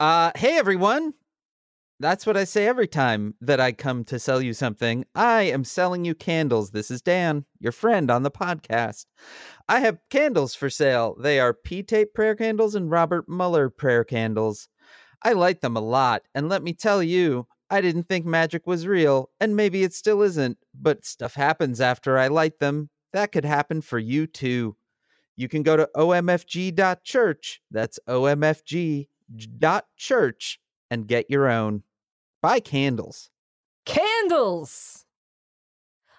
Uh, hey everyone. That's what I say every time that I come to sell you something. I am selling you candles. This is Dan, your friend on the podcast. I have candles for sale. They are P tape prayer candles and Robert Mueller prayer candles. I like them a lot, and let me tell you, I didn't think magic was real, and maybe it still isn't, but stuff happens after I light them. That could happen for you too. You can go to omfg.church. That's omfg.church and get your own. Buy candles. Candles!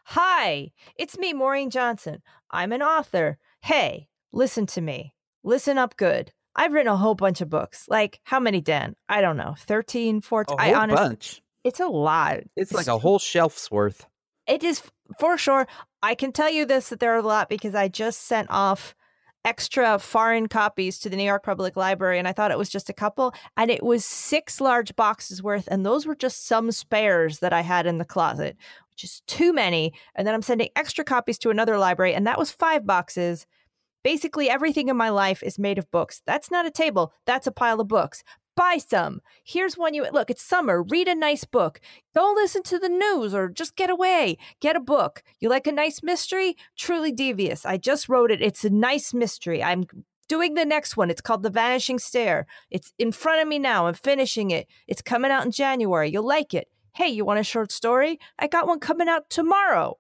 Hi, it's me, Maureen Johnson. I'm an author. Hey, listen to me. Listen up good. I've written a whole bunch of books. Like, how many, Dan? I don't know. 13, 14. A whole I honestly, bunch. It's a lot. It's like a whole shelf's worth. It is for sure. I can tell you this that there are a lot because I just sent off extra foreign copies to the New York Public Library and I thought it was just a couple and it was six large boxes worth and those were just some spares that I had in the closet, which is too many. And then I'm sending extra copies to another library and that was five boxes. Basically everything in my life is made of books. That's not a table, that's a pile of books buy some. Here's one you look, it's summer. Read a nice book. Don't listen to the news or just get away. Get a book. You like a nice mystery? Truly devious. I just wrote it. It's a nice mystery. I'm doing the next one. It's called The Vanishing Stair. It's in front of me now. I'm finishing it. It's coming out in January. You'll like it. Hey, you want a short story? I got one coming out tomorrow,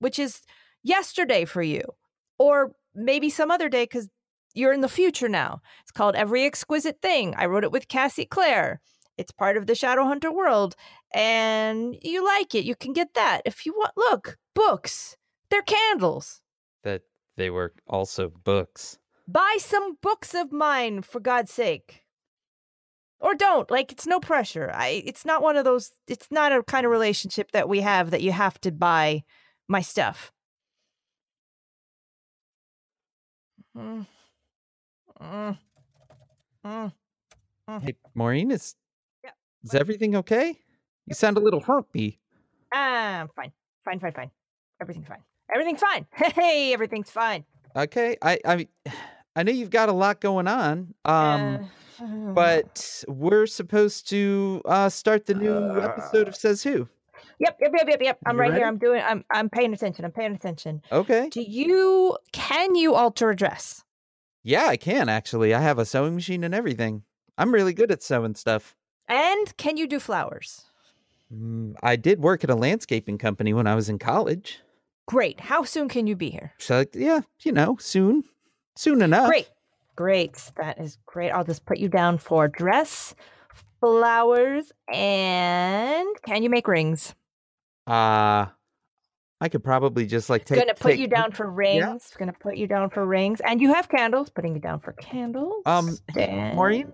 which is yesterday for you. Or maybe some other day because you're in the future now. It's called Every Exquisite Thing. I wrote it with Cassie Clare. It's part of the Shadowhunter world, and you like it. You can get that if you want. Look, books. They're candles. That they were also books. Buy some books of mine, for God's sake. Or don't. Like it's no pressure. I. It's not one of those. It's not a kind of relationship that we have that you have to buy my stuff. Mm. Mm. Mm. Mm. Hey, Maureen, is Yeah, is everything okay? You sound a little humpy. Ah, fine. Fine, fine, fine. Everything's fine. Everything's fine. Hey, everything's fine. Okay, I I I know you've got a lot going on. Um, Uh, but we're supposed to uh start the new episode of Says Who. Yep, yep, yep, yep, yep. I'm right ready? here. I'm doing I'm I'm paying attention. I'm paying attention. Okay. Do you can you alter a dress? Yeah, I can actually. I have a sewing machine and everything. I'm really good at sewing stuff. And can you do flowers? Mm, I did work at a landscaping company when I was in college. Great. How soon can you be here? So yeah, you know, soon, soon enough. Great. Great. That is great. I'll just put you down for dress, flowers, and can you make rings? Uh I could probably just like take. gonna put take- you down for rings. Gonna put you down for rings, and you have candles. Putting you down for candles. Um, and Maureen,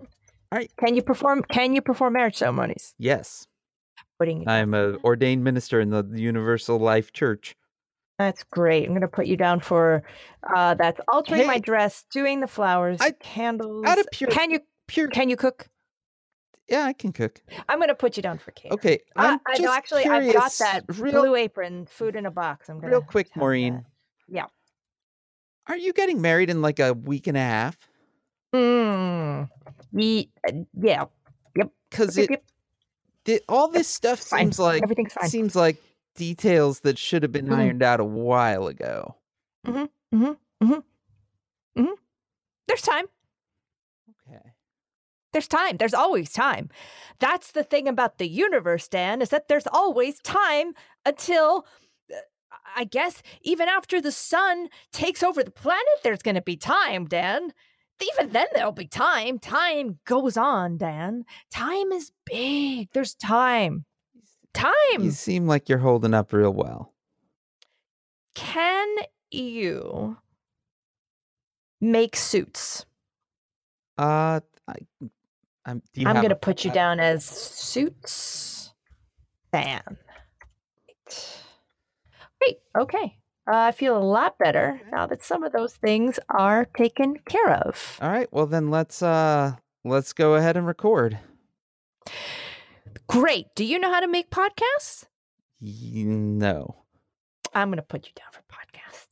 alright. Can you perform? Can you perform marriage ceremonies? Yes, Putting you. I'm for a ordained minister in the Universal Life Church. That's great. I'm gonna put you down for. Uh, that's altering my dress, doing the flowers, I- candles. Out of pure, can you pure. can you cook? Yeah, I can cook. I'm gonna put you down for cake. Okay, I, I'm I Actually, I've got that real, blue apron, food in a box. I'm gonna real quick, Maureen. that. Yeah. Are you getting married in like a week and a half? Mm. Uh, yeah. Because Yep, it, yep. it, all this stuff Fine. seems like Everything's fine. seems like details that should have been Mhm. ironed out a while ago. Hmm. Hmm. Hmm. Hmm. There's time. There's time. There's always time. That's the thing about the universe, Dan, is that there's always time until, uh, I guess, even after the sun takes over the planet, there's going to be time, Dan. Even then, there'll be time. Time goes on, Dan. Time is big. There's time. Time. You seem like you're holding up real well. Can you make suits? Uh, I, You I'm going to put you down as suits fan. Great. Okay. Uh, I feel a lot better now that some of those things are taken care of. All right. Well, then let's uh let's go ahead and record. Great. Do you know how to make podcasts? No. I'm going to put you down for podcasts.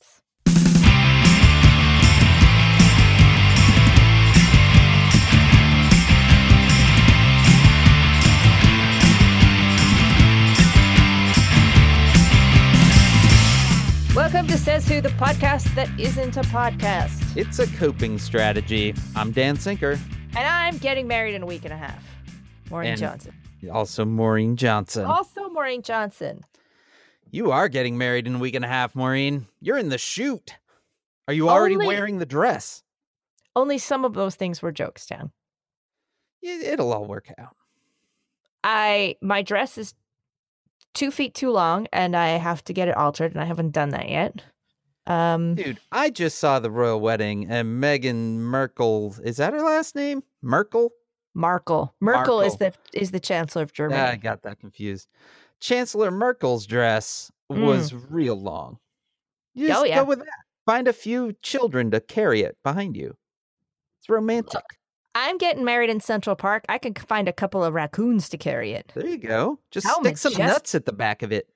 Says Who, the podcast that isn't a podcast. It's a coping strategy. I'm Dan Sinker. And I'm getting married in a week and a half. Maureen And- Johnson. Also, Maureen Johnson. Also, Maureen Johnson. You are getting married in a week and a half, Maureen. You're in the shoot. Are you already Only- wearing the dress? Only some of those things were jokes, Dan. It'll all work out. I my dress is two feet too long, and I have to get it altered, and I haven't done that yet. Um, Dude, I just saw the royal wedding and Meghan Merkel, is that her last name? Merkel? Markle. Merkel is the is the chancellor of Germany. Yeah, I got that confused. Chancellor Merkel's dress was real long. You just Mm. Oh, yeah. go with that. Find a few children to carry it behind you. It's romantic. I'm getting married in Central Park. I can find a couple of raccoons to carry it. There you go. Just How stick some nuts at the back of it.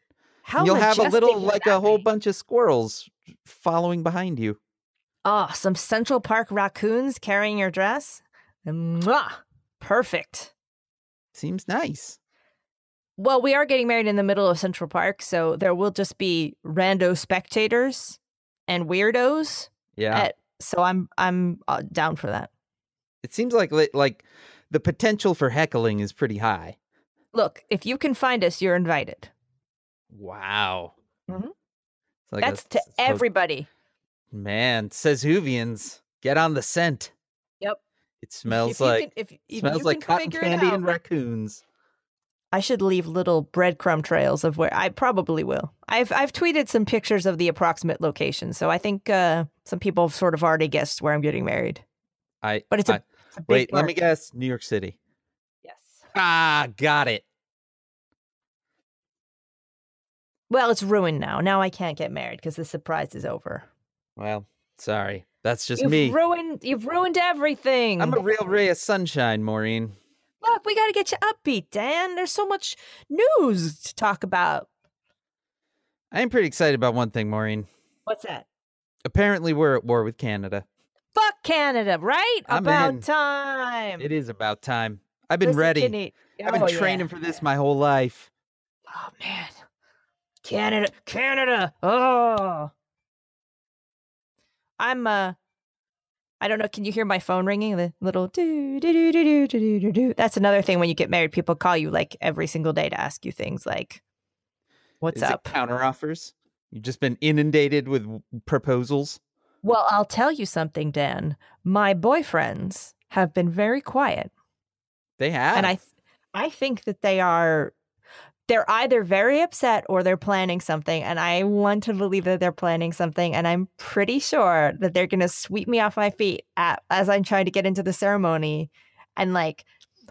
How you'll have a little, like a whole be? bunch of squirrels following behind you. Oh, some Central Park raccoons carrying your dress. Mwah! Perfect. Seems nice. Well, we are getting married in the middle of Central Park, so there will just be rando spectators and weirdos. Yeah. At, so I'm I'm uh, down for that. It seems like like the potential for heckling is pretty high. Look, if you can find us, you're invited. Wow. Mhm. Like That's a to so- everybody. Man, says Hoovians, get on the scent. Yep. It smells If like can- if, if smells like cotton candy out, and raccoons. I should leave little breadcrumb trails of where I probably will. I've I've tweeted some pictures of the approximate location, so I think uh, some people have sort of already guessed where I'm getting married. I But it's a I- It's a wait. Let me guess. New York City. Yes. Ah, got it. Well, it's ruined now. Now I can't get married because the surprise is over. Well, sorry. That's just You've me. ruined. You've ruined everything. I'm a real ray of sunshine, Maureen. Look, we got to get you upbeat, Dan. There's so much news to talk about. I am pretty excited about one thing, Maureen. What's that? Apparently, we're at war with Canada. Fuck Canada, right? I'm About in. time. It is about time. I've been Listen, ready. Kidney- I've been Oh, training yeah. for this my whole life. Oh man, Canada, Canada. Oh, I'm uh, I don't know. Can you hear my phone ringing? The little do do do do do do do do. That's another thing when you get married. People call you like every single day to ask you things like, "What's Is up?" it counteroffers? You've just been inundated with proposals. Well, I'll tell you something, Dan. My boyfriends have been very quiet. They have. and I, th- I think that they are, they're either very upset or they're planning something, and I want to believe that they're planning something, and I'm pretty sure that they're gonna sweep me off my feet at, as I'm trying to get into the ceremony, and like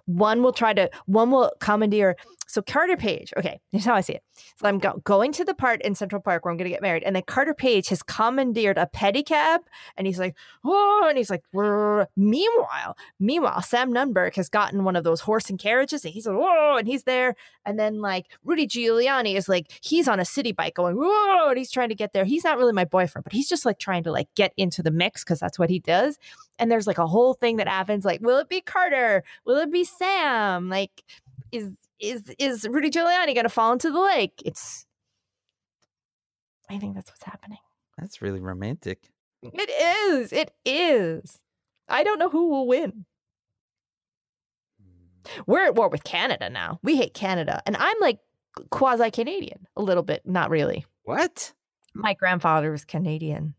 one will try to, one will commandeer. So Carter Page, okay, here's how I see it. So I'm go- going to the part in Central Park where I'm going to get married, and then Carter Page has commandeered a pedicab, and he's like, oh, and he's like, "Brr." meanwhile, meanwhile, Sam Nunberg has gotten one of those horse and carriages, and he's like, whoa, and he's there, and then like Rudy Giuliani is like, he's on a Citi Bike going, whoa, and he's trying to get there. He's not really my boyfriend, but he's just like trying to like get into the mix because that's what he does. And there's like a whole thing that happens, like, will it be Carter? Will it be Sam? Like, is is is Rudy Giuliani gonna fall into the lake? It's I think that's what's happening. That's really romantic. It is. It is. I don't know who will win. Mm. We're at war with Canada now. We hate Canada. And I'm like quasi Canadian, a little bit. Not really. What? My grandfather was Canadian.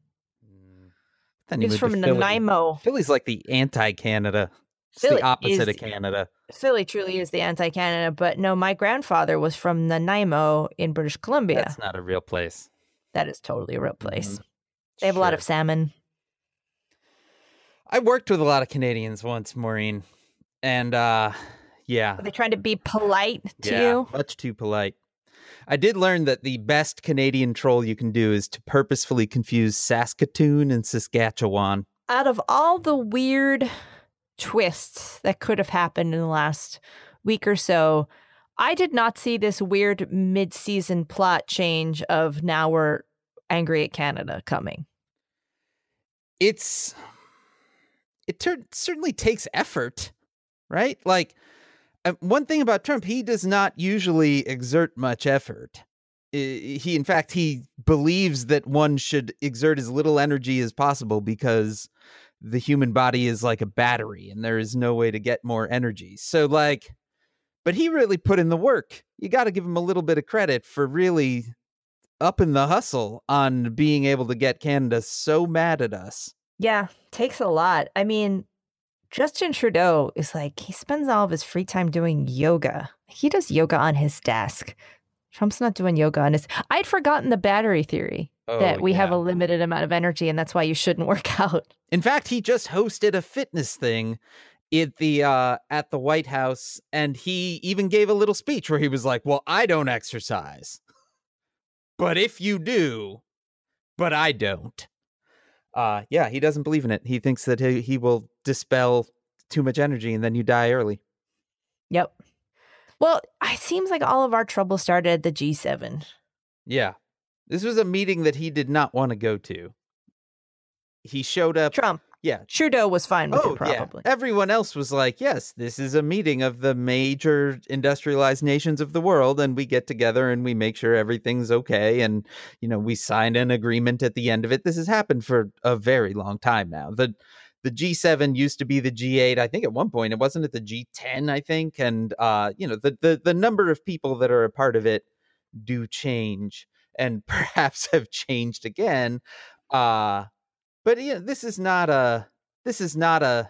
Mm. Then He was from to Philly. Nanaimo. Philly's like the anti-Canada. It's Philly the opposite is- of Canada. Philly truly is the anti Canada, but no, my grandfather was from Nanaimo in British Columbia. That's not a real place. that is totally a real place. Mhm. They have a lot of salmon. I worked with a lot of Canadians once, Maureen, and uh, yeah, Are they trying to be polite to yeah, you? much too polite. I did learn that the best Canadian troll you can do is to purposefully confuse Saskatoon and Saskatchewan. out of all the weird twists that could have happened in the last week or so, I did not see this weird mid-season plot change of now we're angry at Canada coming. It's it tur- certainly takes effort, right? Like uh, one thing about Trump, he does not usually exert much effort. He in fact he believes that one should exert as little energy as possible because the human body is like a battery and there is no way to get more energy. So like but he really put in the work. You got to give him a little bit of credit for really upping the hustle on being able to get Canada so mad at us. Yeah, takes a lot. I mean, Justin Trudeau is like, he spends all of his free time doing yoga. He does yoga on his desk. Trump's not doing yoga on his. I'd forgotten the battery theory that we have a limited amount of energy and that's why you shouldn't work out. In fact, he just hosted a fitness thing at the uh at the White House and he even gave a little speech where he was like, "Well, I don't exercise. But if you do, but I don't." Uh yeah, he doesn't believe in it. He thinks that he, he will dispel too much energy and then you die early. Yep. Well, it seems like all of our trouble started at the G7. Yeah. This was a meeting that he did not want to go to. He showed up Trump. yeah, Trudeau was fine with Oh, it, probably. Yeah. Everyone else was like, yes, this is a meeting of the major industrialized nations of the world, and we get together and we make sure everything's okay. And, you know, we sign an agreement at the end of it. This has happened for a very long time now. The the G7 used to be the G8. I think at one point it wasn't at the G10, I think. And uh, you know, the the the number of people that are a part of it do change and perhaps have changed again. Uh but yeah, this is not a this is not a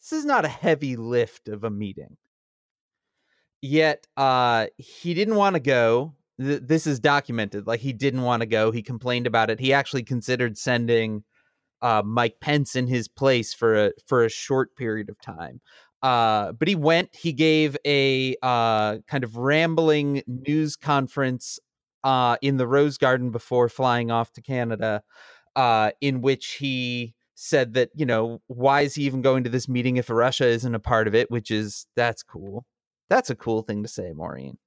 this is not a heavy lift of a meeting. Yet uh he didn't want to go. Th- this is documented. Like he didn't want to go. He complained about it. He actually considered sending uh Mike Pence in his place for a for a short period of time. Uh but he went, he gave a uh kind of rambling news conference uh in the Rose Garden before flying off to Canada uh, in which he said that you know why is he even going to this meeting if Russia isn't a part of it? Which is that's cool. That's a cool thing to say, Maureen.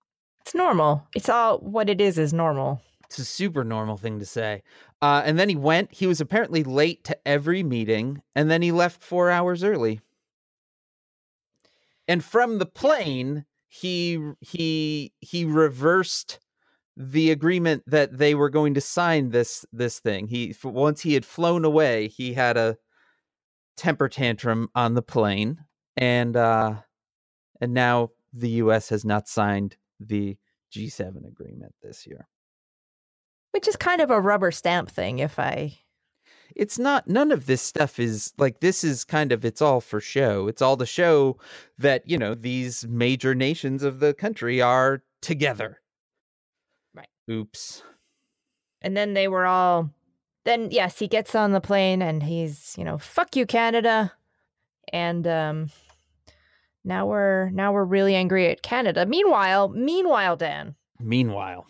It's normal. It's all what it is is normal. It's a super normal thing to say. Uh, and then he went. He was apparently late to every meeting, and then he left four hours early. And from the plane, he he he reversed the agreement that they were going to sign this this thing. He once he had flown away, he had a temper tantrum on the plane, and uh, and now the U.S. has not signed the G7 agreement this year. Which is kind of a rubber stamp thing, if I. It's not. None of this stuff is like this. Is kind of. It's all for show. It's all to show that you know these major nations of the country are together. Oops. And then they were all. Then, yes, he gets on the plane and he's, you know, fuck you, Canada. And um, now we're now we're really angry at Canada. Meanwhile, meanwhile, Dan, Meanwhile,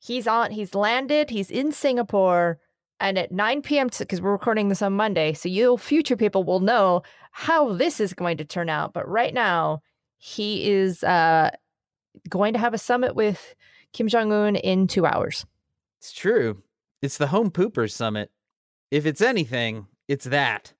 he's on he's landed he's in singapore and at 9 p.m because we're recording this on monday so you future people will know how this is going to turn out but right now he is uh going to have a summit with kim jong-un in two hours it's true. It's the home poopers summit. If it's anything, it's that.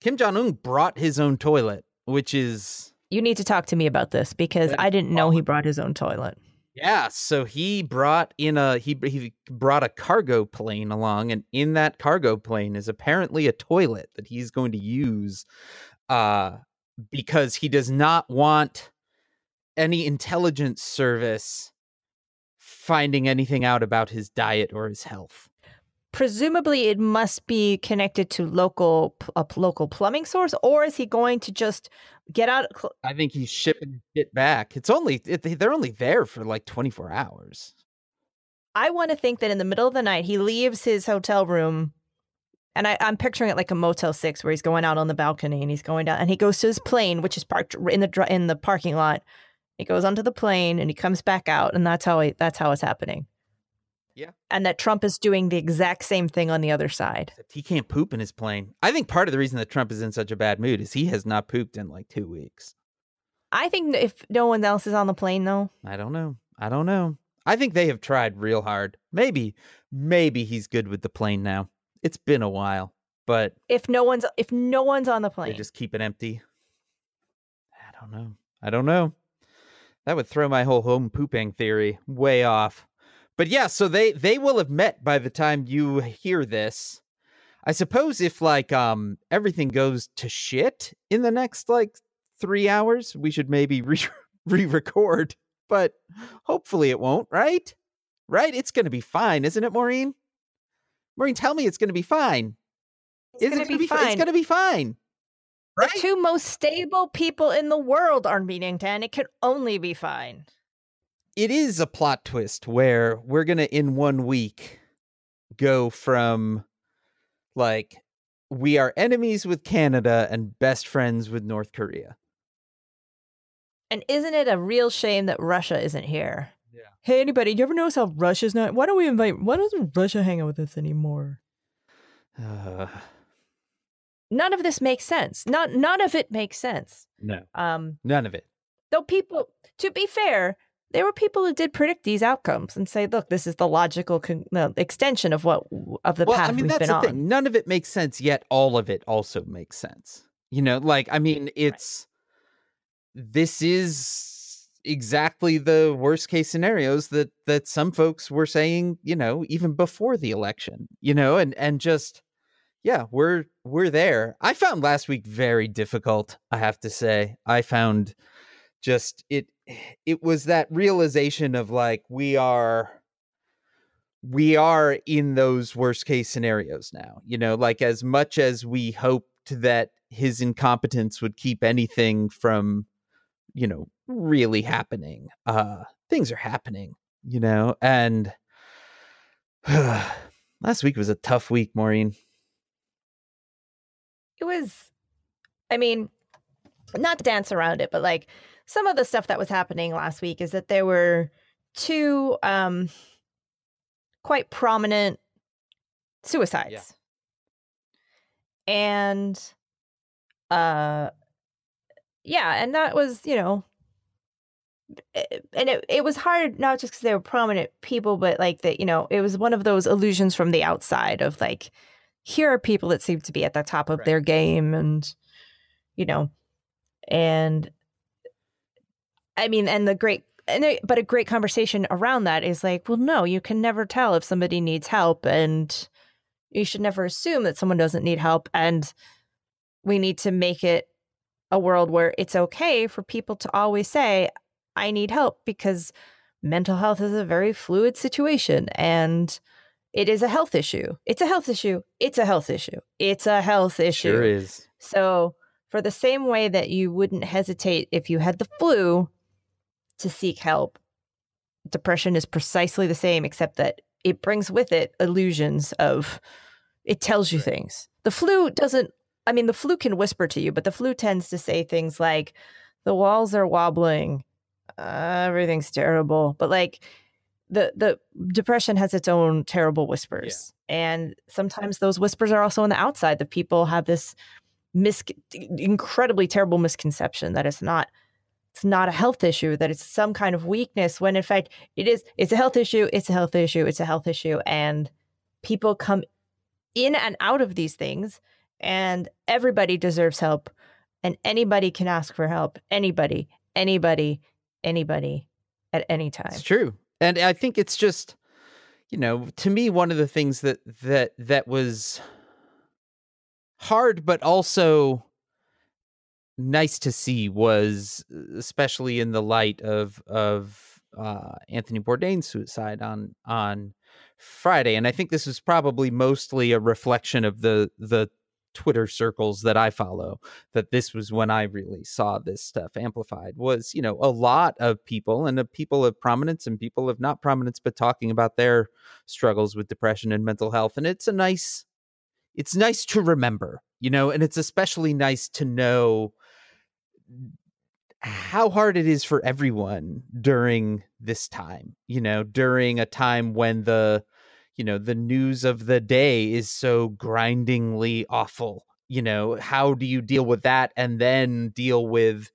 Kim Jong Un brought his own toilet, which is you need to talk to me about this because i didn't know he brought his own toilet Yeah, so he brought in a he he brought a cargo plane along, and in that cargo plane is apparently a toilet that he's going to use, uh, because he does not want any intelligence service finding anything out about his diet or his health. presumably it must be connected to local a local plumbing source or is he going to just get out cl- I think he's shipping it back. It's only it, they're only there for like twenty four hours. I want to think that in the middle of the night he leaves his hotel room, and I, I'm picturing it like a Motel Six, where he's going out on the balcony and he's going down, and he goes to his plane, which is parked in the in the parking lot. He goes onto the plane and he comes back out, and that's how he, that's how it's happening. Yeah. and that Trump is doing the exact same thing on the other side. Except he can't poop in his plane. I think part of the reason that Trump is in such a bad mood is he has not pooped in like two weeks. I think if no one else is on the plane, though, I don't know. I don't know. I think they have tried real hard. Maybe, maybe he's good with the plane now. It's been a while, but if no one's if no one's on the plane, they just keep it empty. I don't know. I don't know. That would throw my whole home pooping theory way off. but yeah, so they they will have met by the time you hear this. I suppose if like um everything goes to shit in the next like three hours, we should maybe re re-record. But hopefully it won't, right? Right? It's gonna be fine, isn't it, Maureen? Maureen, tell me it's gonna be fine. It's it gonna be fi- fine. It's gonna be fine. Right? The two most stable people in the world are meeting, Dan. It could only be fine. it is a plot twist where we're gonna in one week go from like we are enemies with Canada and best friends with North Korea. And isn't it a real shame that Russia isn't here? Yeah. Hey, anybody, you ever notice how Russia's not? Why don't we invite? Why doesn't Russia hang out with us anymore? Uh, None of this makes sense. Not none of it makes sense. no, Um, none of it. though people, to be fair, there were people who did predict these outcomes and say, "Look, this is the logical con- no, extension of what of the well, path I mean we've that's been the on." thing. None of it makes sense, yet all of it also makes sense. You know, like I mean, it's this is exactly the worst case scenarios that that some folks were saying. You know, even before the election. You know, and and just yeah, we're we're there. I found last week very difficult, I have to say. I found just it it was that realization of like we are we are in those worst case scenarios now. You know, like as much as we hoped that his incompetence would keep anything from you know really happening. Uh things are happening, you know, and last week was a tough week, Maureen. It was i mean not to dance around it but like some of the stuff that was happening last week is that there were two um quite prominent suicides. And uh yeah and that was you know eh, and it, it was hard not just because they were prominent people but like that you know it was one of those illusions from the outside of like here are people that seem to be at the top of Right. their game and you know and i mean and the great and it, but a great conversation around that is like well no you can never tell if somebody needs help and you should never assume that someone doesn't need help and we need to make it a world where it's okay for people to always say i need help because mental health is a very fluid situation and it is a health issue it's a health issue it's a health issue it's a health issue Sure is. so, for the same way that you wouldn't hesitate if you had the flu to seek help, depression is precisely the same, except that it brings with it illusions of it tells you things. The flu doesn't, I mean, the flu can whisper to you, but the flu tends to say things like, the walls are wobbling, uh, everything's terrible. But like, the, the depression has its own terrible whispers. And sometimes those whispers are also on the outside. That people have this mis- incredibly terrible misconception that it's not it's not a health issue that it's some kind of weakness when in fact it is it's a health issue it's a health issue it's a health issue. And people come in and out of these things and everybody deserves help. And anybody can ask for help. Anybody anybody anybody at any time. It's true. And I think it's just you know, to me one of the things that that that was hard but also nice to see was especially in the light of of uh Anthony Bourdain's suicide on on Friday. And I think this was probably mostly a reflection of the the Twitter circles that I follow that this was when I really saw this stuff amplified was, you know, a lot of people and of people of prominence and people of not prominence, but talking about their struggles with depression and mental health. And it's a nice, it's nice to remember, you know, and it's especially nice to know how hard it is for everyone during this time, you know, during a time when the, you know the news of the day is so grindingly awful you know how do you deal with that and then deal with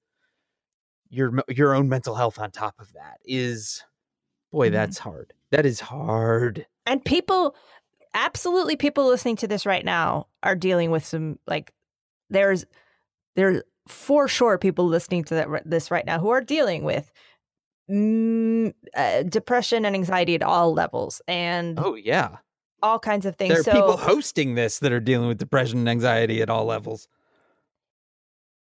your your own mental health on top of that is boy Mhm. that's hard that is hard and people absolutely people listening to this right now are dealing with some like there's there's for sure people listening to that this right now who are dealing with mm, uh, depression and anxiety at all levels and Oh yeah. all kinds of things. There are so people hosting this that are dealing with depression and anxiety at all levels.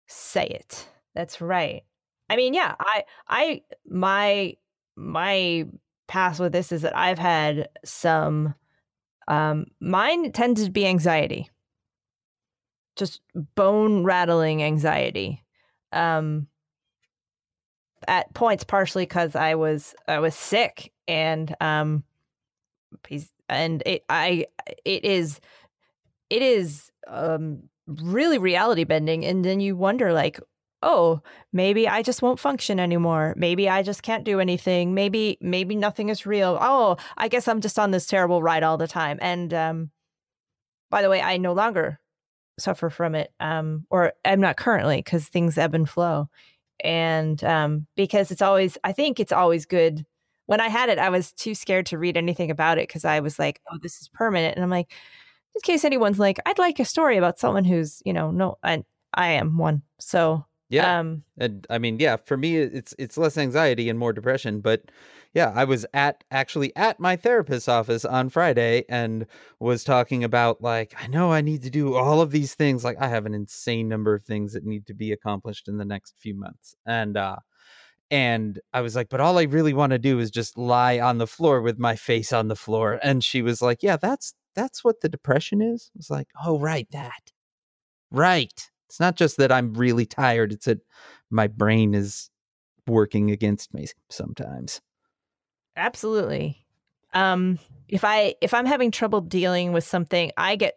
say it. That's right. I mean, yeah, I I my my past with this is that I've had some um mine tends to be anxiety. Just bone rattling anxiety. Um at points partially cuz I was I was sick and um he's and it I it is it is um really reality bending and then you wonder like oh maybe i just won't function anymore. Maybe i just can't do anything. Maybe maybe nothing is real. Oh i guess i'm just on this terrible ride all the time. And um by the way i no longer suffer from it um or i'm not currently because things ebb and flow and um because it's always i think it's always good when i had it i was too scared to read anything about it because i was like oh this is permanent and i'm like in case anyone's like, I'd like a story about someone who's, you know, no, I, I am one. So, Yeah. um, And I mean, yeah, for me it's it's less anxiety and more depression, but yeah, I was at actually at my therapist's office on Friday and was talking about like I know I need to do all of these things, like I have an insane number of things that need to be accomplished in the next few months. And uh and I was like, but all I really want to do is just lie on the floor with my face on the floor. And she was like, yeah, that's that's what the depression is. I was like, oh right, that. Right. It's not just that I'm really tired, it's that my brain is working against me sometimes. absolutely. Um, if I if I'm having trouble dealing with something, I get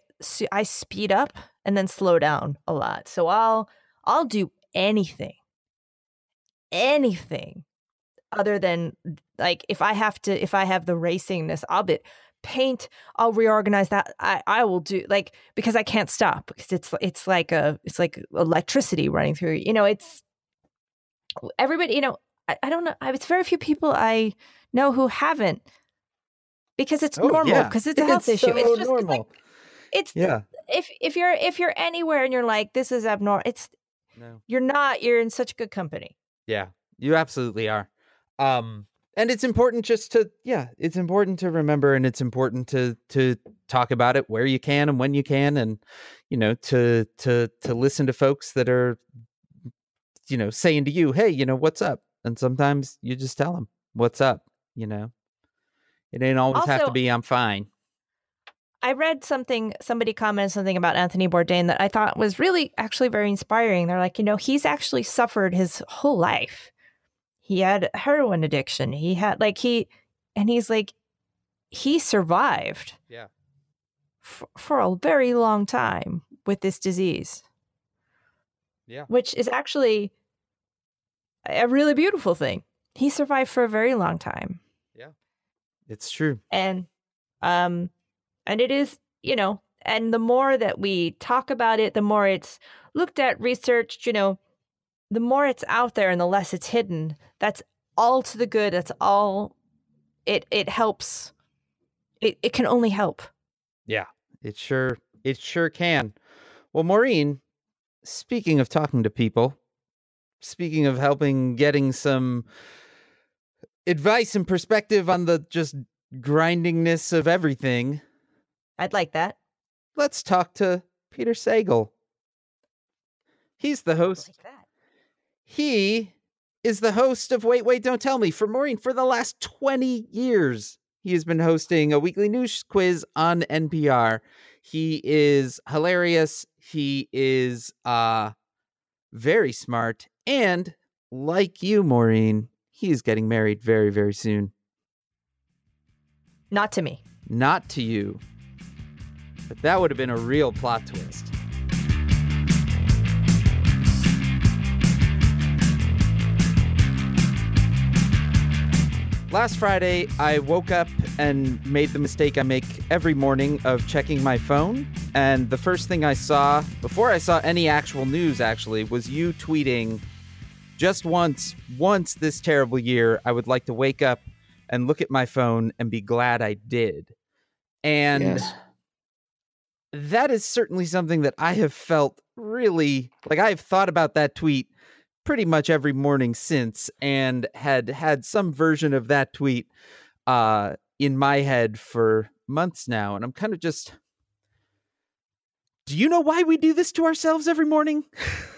I speed up and then slow down a lot. So I'll I'll do anything, anything, other than like if I have to if I have the racingness, I'll be paint i'll reorganize that i i will do like because i can't stop because it's it's like a it's like electricity running through you know it's everybody you know i, I don't know I, it's very few people i know who haven't because it's normal yeah. because it's a health issue so it's just it's like normal. it's yeah. if if you're if you're anywhere and you're like this is abnormal it's No. you're not you're in such good company Yeah. You absolutely are. Um and it's important just to yeah, it's important to remember and it's important to to talk about it where you can and when you can and you know to to to listen to folks that are you know saying to you, "Hey, you know, what's up?" And sometimes you just tell them, "What's up?" you know. It ain't always have to be I'm fine. I read something, somebody commented something about Anthony Bourdain that I thought was really actually very inspiring. They're like, you know, he's actually suffered his whole life. He had heroin addiction. He had, like, he, and he's like, he survived Yeah. f- for a very long time with this disease, Yeah. which is actually a really beautiful thing. He survived for a very long time. Yeah. It's true. and um and it is you know and the more that we talk about it the more it's looked at researched you know the more it's out there and the less it's hidden that's all to the good that's all it it helps it, it can only help Yeah, it sure it sure can. Well, Maureen, speaking of talking to people, speaking of helping getting some advice and perspective on the just grindingness of everything, i'd like that let's talk to Peter Sagal. He's the host. like that He is the host of Wait, Wait, Don't Tell Me for Maureen for the last 20 years. He has been hosting a weekly news quiz on NPR. He is hilarious. He is uh very smart and like you Maureen, he is getting married very very soon. not to me Not to you. But that would have been a real plot twist. Last Friday, I woke up and made the mistake I make every morning of checking my phone. And the first thing I saw, before I saw any actual news, actually, was you tweeting just once, once this terrible year, I would like to wake up and look at my phone and be glad I did. And Yes. that is certainly something that I have felt really like I have thought about that tweet pretty much every morning since and had had some version of that tweet uh, in my head for months now. And I'm kind of just. Do you know why we do this to ourselves every morning?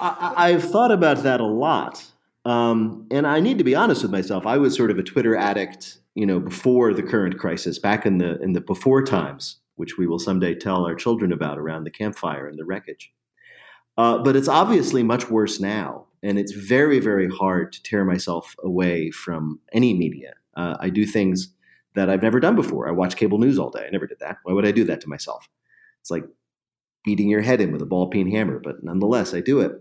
I, have thought about that a lot. Um, and I need to be honest with myself. I was sort of a Twitter addict, you know, before the current crisis, back in the in the before times, which we will someday tell our children about around the campfire and the wreckage. Uh, but it's obviously much worse now, and it's very, very hard to tear myself away from any media. Uh, I do things that I've never done before. I watch cable news all day. I never did that. Why would I do that to myself? It's like beating your head in with a ball peen hammer, but nonetheless, I do it.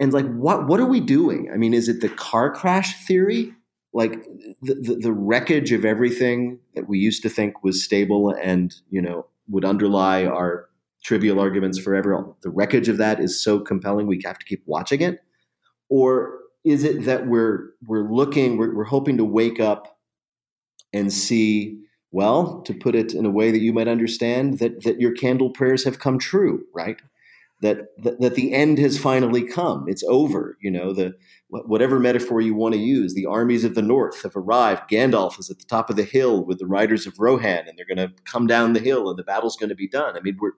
And like, what what are we doing? I mean, is it the car crash theory? Like the, the, the wreckage of everything that we used to think was stable and you know would underlie our trivial arguments forever. The wreckage of that is so compelling we have to keep watching it, or is it that we're we're looking, we're, we're hoping to wake up and see well, to put it in a way that you might understand, that that your candle prayers have come true, right? That, that that the end has finally come. It's over. You know, the whatever metaphor you want to use. The armies of the north have arrived. Gandalf is at the top of the hill with the riders of Rohan, and they're going to come down the hill, and the battle's going to be done. I mean, we're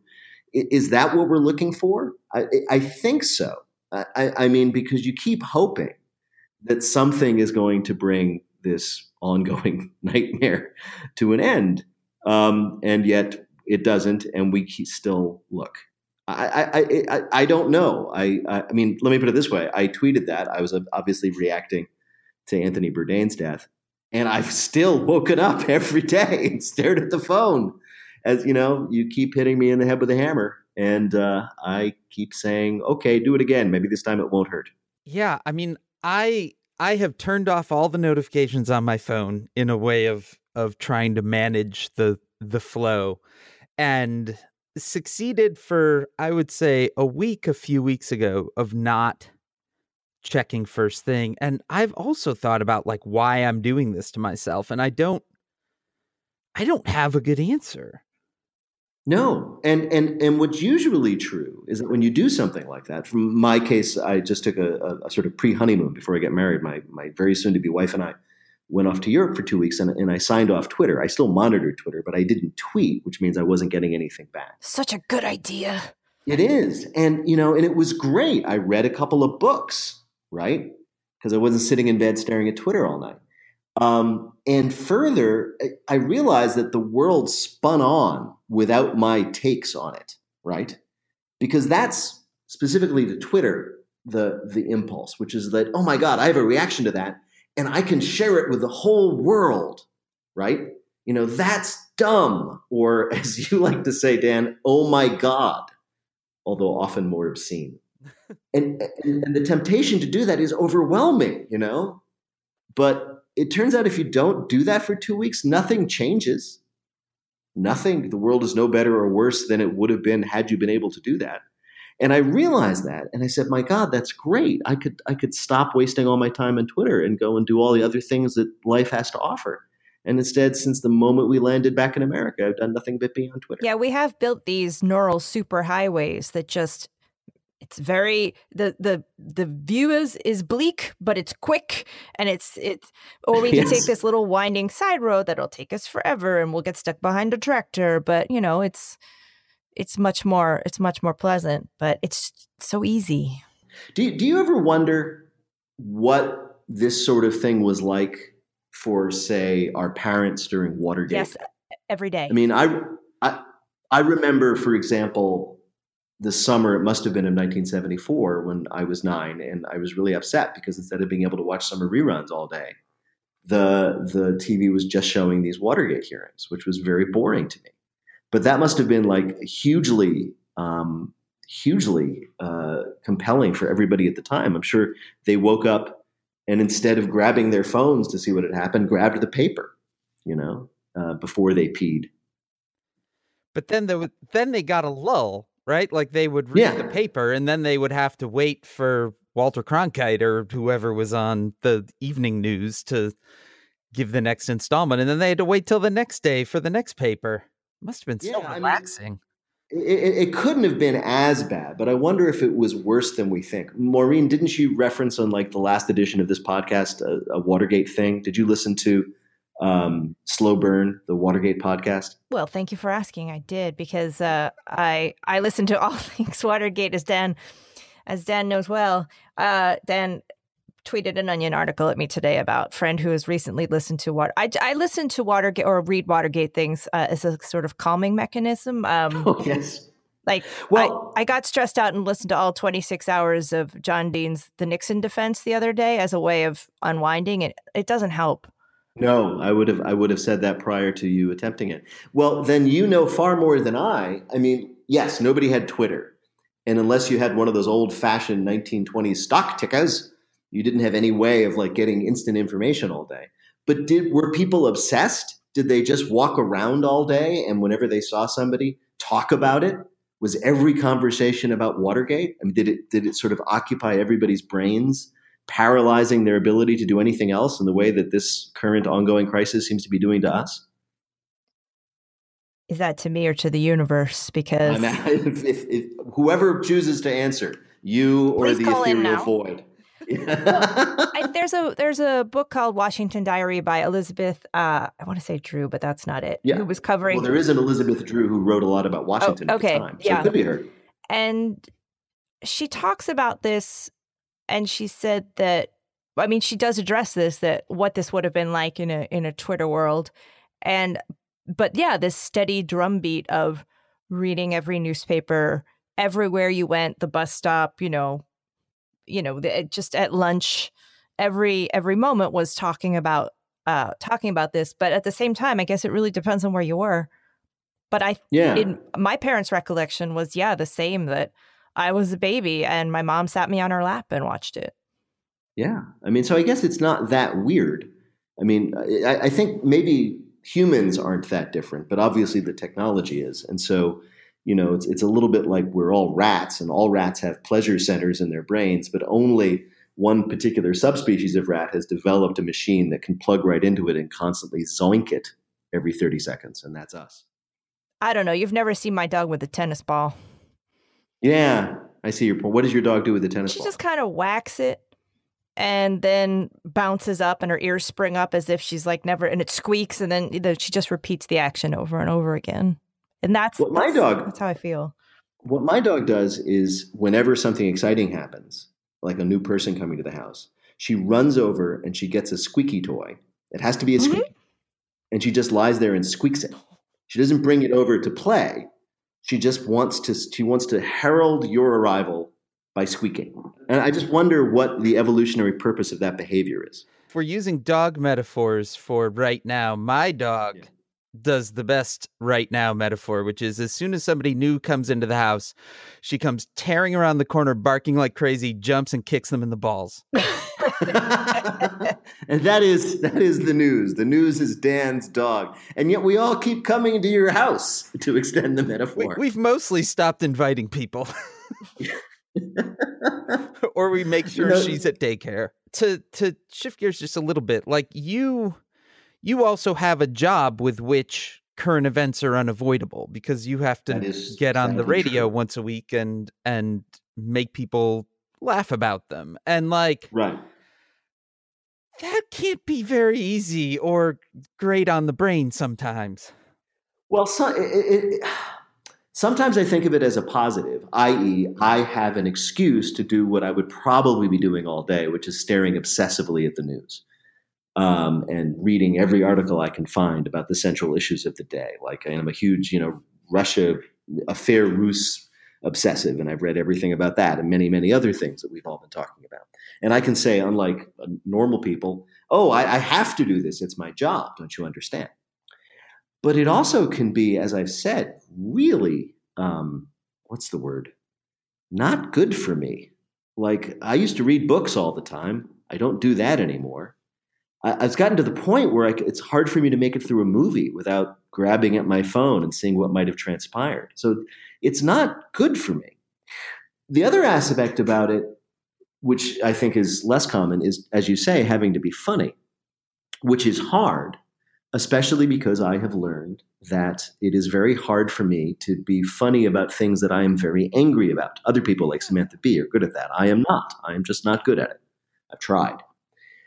is that what we're looking for? I, I think so. I, I mean, because you keep hoping that something is going to bring this ongoing nightmare to an end, um, and yet it doesn't, and we still look. I, I, I, I don't know. I, I mean, let me put it this way. I tweeted that. I was obviously reacting to Anthony Bourdain's death. And I've still woken up every day and stared at the phone as you know, you keep hitting me in the head with a hammer, and uh, I keep saying, "Okay, do it again. Maybe this time it won't hurt." Yeah, I mean, I I have turned off all the notifications on my phone in a way of of trying to manage the the flow, and succeeded for I would say a week, a few weeks ago, of not checking first thing. And I've also thought about like why I'm doing this to myself, and I don't I don't have a good answer. No, and and and what's usually true is that when you do something like that, from my case, I just took a, a, a sort of pre honeymoon before I get married. My my very soon to be wife and I went off to Europe for two weeks, and, and I signed off Twitter. I still monitored Twitter, but I didn't tweet, which means I wasn't getting anything back. Such a good idea. It is, and you know, and it was great. I read a couple of books, right? Because I wasn't sitting in bed staring at Twitter all night. Um, and further, I realized that the world spun on without my takes on it, right? Because that's specifically to Twitter the the impulse, which is that oh my god, I have a reaction to that, and I can share it with the whole world, right? You know that's dumb, or as you like to say, Dan, oh my god, although often more obscene. and, and and the temptation to do that is overwhelming, you know. But it turns out if you don't do that for two weeks, nothing changes nothing. The world is no better or worse than it would have been had you been able to do that. And I realized that, and I said, "My God, that's great! I could I could stop wasting all my time on Twitter and go and do all the other things that life has to offer." And instead, since the moment we landed back in America, I've done nothing but be on Twitter. Yeah, we have built these neural superhighways that just it's very the the the view is is bleak but it's quick and it's it's or we can yes. take this little winding side road that'll take us forever and we'll get stuck behind a tractor but you know it's it's much more it's much more pleasant but it's so easy. Do you, do you ever wonder what this sort of thing was like for say our parents during watergate? Yes every day. I mean i i, I remember for example the summer, it must have been in 1974 when I was nine, and I was really upset because instead of being able to watch summer reruns all day, the the TV was just showing these Watergate hearings, which was very boring to me. But that must have been like hugely, um, hugely uh, compelling for everybody at the time. I'm sure they woke up and instead of grabbing their phones to see what had happened, grabbed the paper, you know, uh, before they peed. But then there was, then they got a lull right? Like they would read yeah. the paper and then they would have to wait for Walter Cronkite or whoever was on the evening news to give the next installment. And then they had to wait till the next day for the next paper. It Must have been so yeah, relaxing. I mean, it, it, couldn't have been as bad, but I wonder if it was worse than we think. Maureen, didn't you reference on like the last edition of this podcast a, a Watergate thing? Did you listen to um, Slow Burn, the Watergate podcast? Well, thank you for asking. I did because uh, I I listened to all things Watergate as Dan as Dan knows well. Uh, Dan tweeted an Onion article at me today about friend who has recently listened to what I, I listen to Watergate or read Watergate things uh, as a sort of calming mechanism. Um, oh yes. Like, well, I, I, got stressed out and listened to all 26 hours of John Dean's The Nixon Defense the other day as a way of unwinding. It it doesn't help. No, I would have I would have said that prior to you attempting it. Well, then you know far more than I. I mean, yes, nobody had Twitter. And unless you had one of those old-fashioned 1920s stock tickers, you didn't have any way of like getting instant information all day. But did were people obsessed? Did they just walk around all day and whenever they saw somebody talk about it? Was every conversation about Watergate? I mean, did it did it sort of occupy everybody's brains, paralyzing their ability to do anything else in the way that this current ongoing crisis seems to be doing to us? Is that to me or to the universe? Because I mean, if, if, if, whoever chooses to answer, you or Please the ethereal void well, I, there's a there's a book called Washington Diary by Elizabeth. Uh, I want to say Drew, but that's not it. Yeah, who was covering. Well, there is an Elizabeth Drew who wrote a lot about Washington. Oh, okay, time, so yeah, it could be her. And she talks about this, and she said that. I mean, she does address this that what this would have been like in a in a Twitter world, and but yeah, this steady drumbeat of reading every newspaper everywhere you went, the bus stop, you know, you know, the, just at lunch, every every moment was talking about uh talking about this. But at the same time, I guess it really depends on where you were. But I, yeah, in my parents' recollection was yeah the same that I was a baby and my mom sat me on her lap and watched it. Yeah, I mean, so I guess it's not that weird. I mean, I, I think maybe humans aren't that different, but obviously the technology is, and so you know, it's, it's a little bit like we're all rats and all rats have pleasure centers in their brains, but only one particular subspecies of rat has developed a machine that can plug right into it and constantly zoink it every 30 seconds. And that's us. I don't know. You've never seen my dog with a tennis ball. Yeah, I see your point. What does your dog do with the tennis she ball? She just kind of whacks it and then bounces up and her ears spring up as if she's like never, and it squeaks and then she just repeats the action over and over again. And that's what my that's, dog. That's how I feel. What my dog does is whenever something exciting happens, like a new person coming to the house, she runs over and she gets a squeaky toy. It has to be a mm-hmm. squeaky, and she just lies there and squeaks it. She doesn't bring it over to play. She just wants to. She wants to herald your arrival by squeaking. And I just wonder what the evolutionary purpose of that behavior is. If we're using dog metaphors for right now, my dog yeah does the best right now metaphor, which is as soon as somebody new comes into the house, she comes tearing around the corner, barking like crazy, jumps and kicks them in the balls. and that is that is the news. The news is Dan's dog, and yet we all keep coming to your house to extend the metaphor. We, have mostly stopped inviting people, or we make sure you know, she's at daycare. To to shift gears just a little bit, like you you also have a job with which current events are unavoidable because you have to get on the radio true. once a week and and make people laugh about them and like right that can't be very easy or great on the brain sometimes well so, it, it, sometimes i think of it as a positive i.e i have an excuse to do what i would probably be doing all day which is staring obsessively at the news um, and reading every article I can find about the central issues of the day. Like I'm a huge, you know, Russia affair Rus obsessive, and I've read everything about that and many, many other things that we've all been talking about. And I can say, unlike uh, normal people, oh, I, I have to do this. It's my job. Don't you understand? But it also can be, as I've said, really, um, what's the word? Not good for me. Like I used to read books all the time. I don't do that anymore. I've gotten to the point where I, it's hard for me to make it through a movie without grabbing at my phone and seeing what might have transpired. So it's not good for me. The other aspect about it, which I think is less common, is, as you say, having to be funny, which is hard. especially because I have learned that it is very hard for me to be funny about things that I am very angry about. Other people, like Samantha Bee, are good at that. I am not. I am just not good at it. I've tried.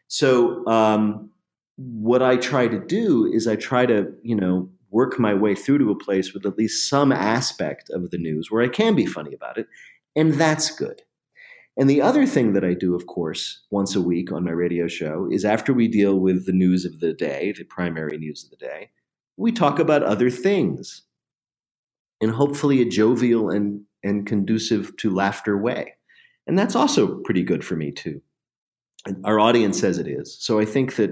So, um, what I try to do is I try to, you know, work my way through to a place with at least some aspect of the news where I can be funny about it. And that's good. And the other thing that I do, of course, once a week on my radio show is after we deal with the news of the day, the primary news of the day, we talk about other things in hopefully a jovial and, and conducive to laughter way. And that's also pretty good for me, too. And our audience says it is. So I think that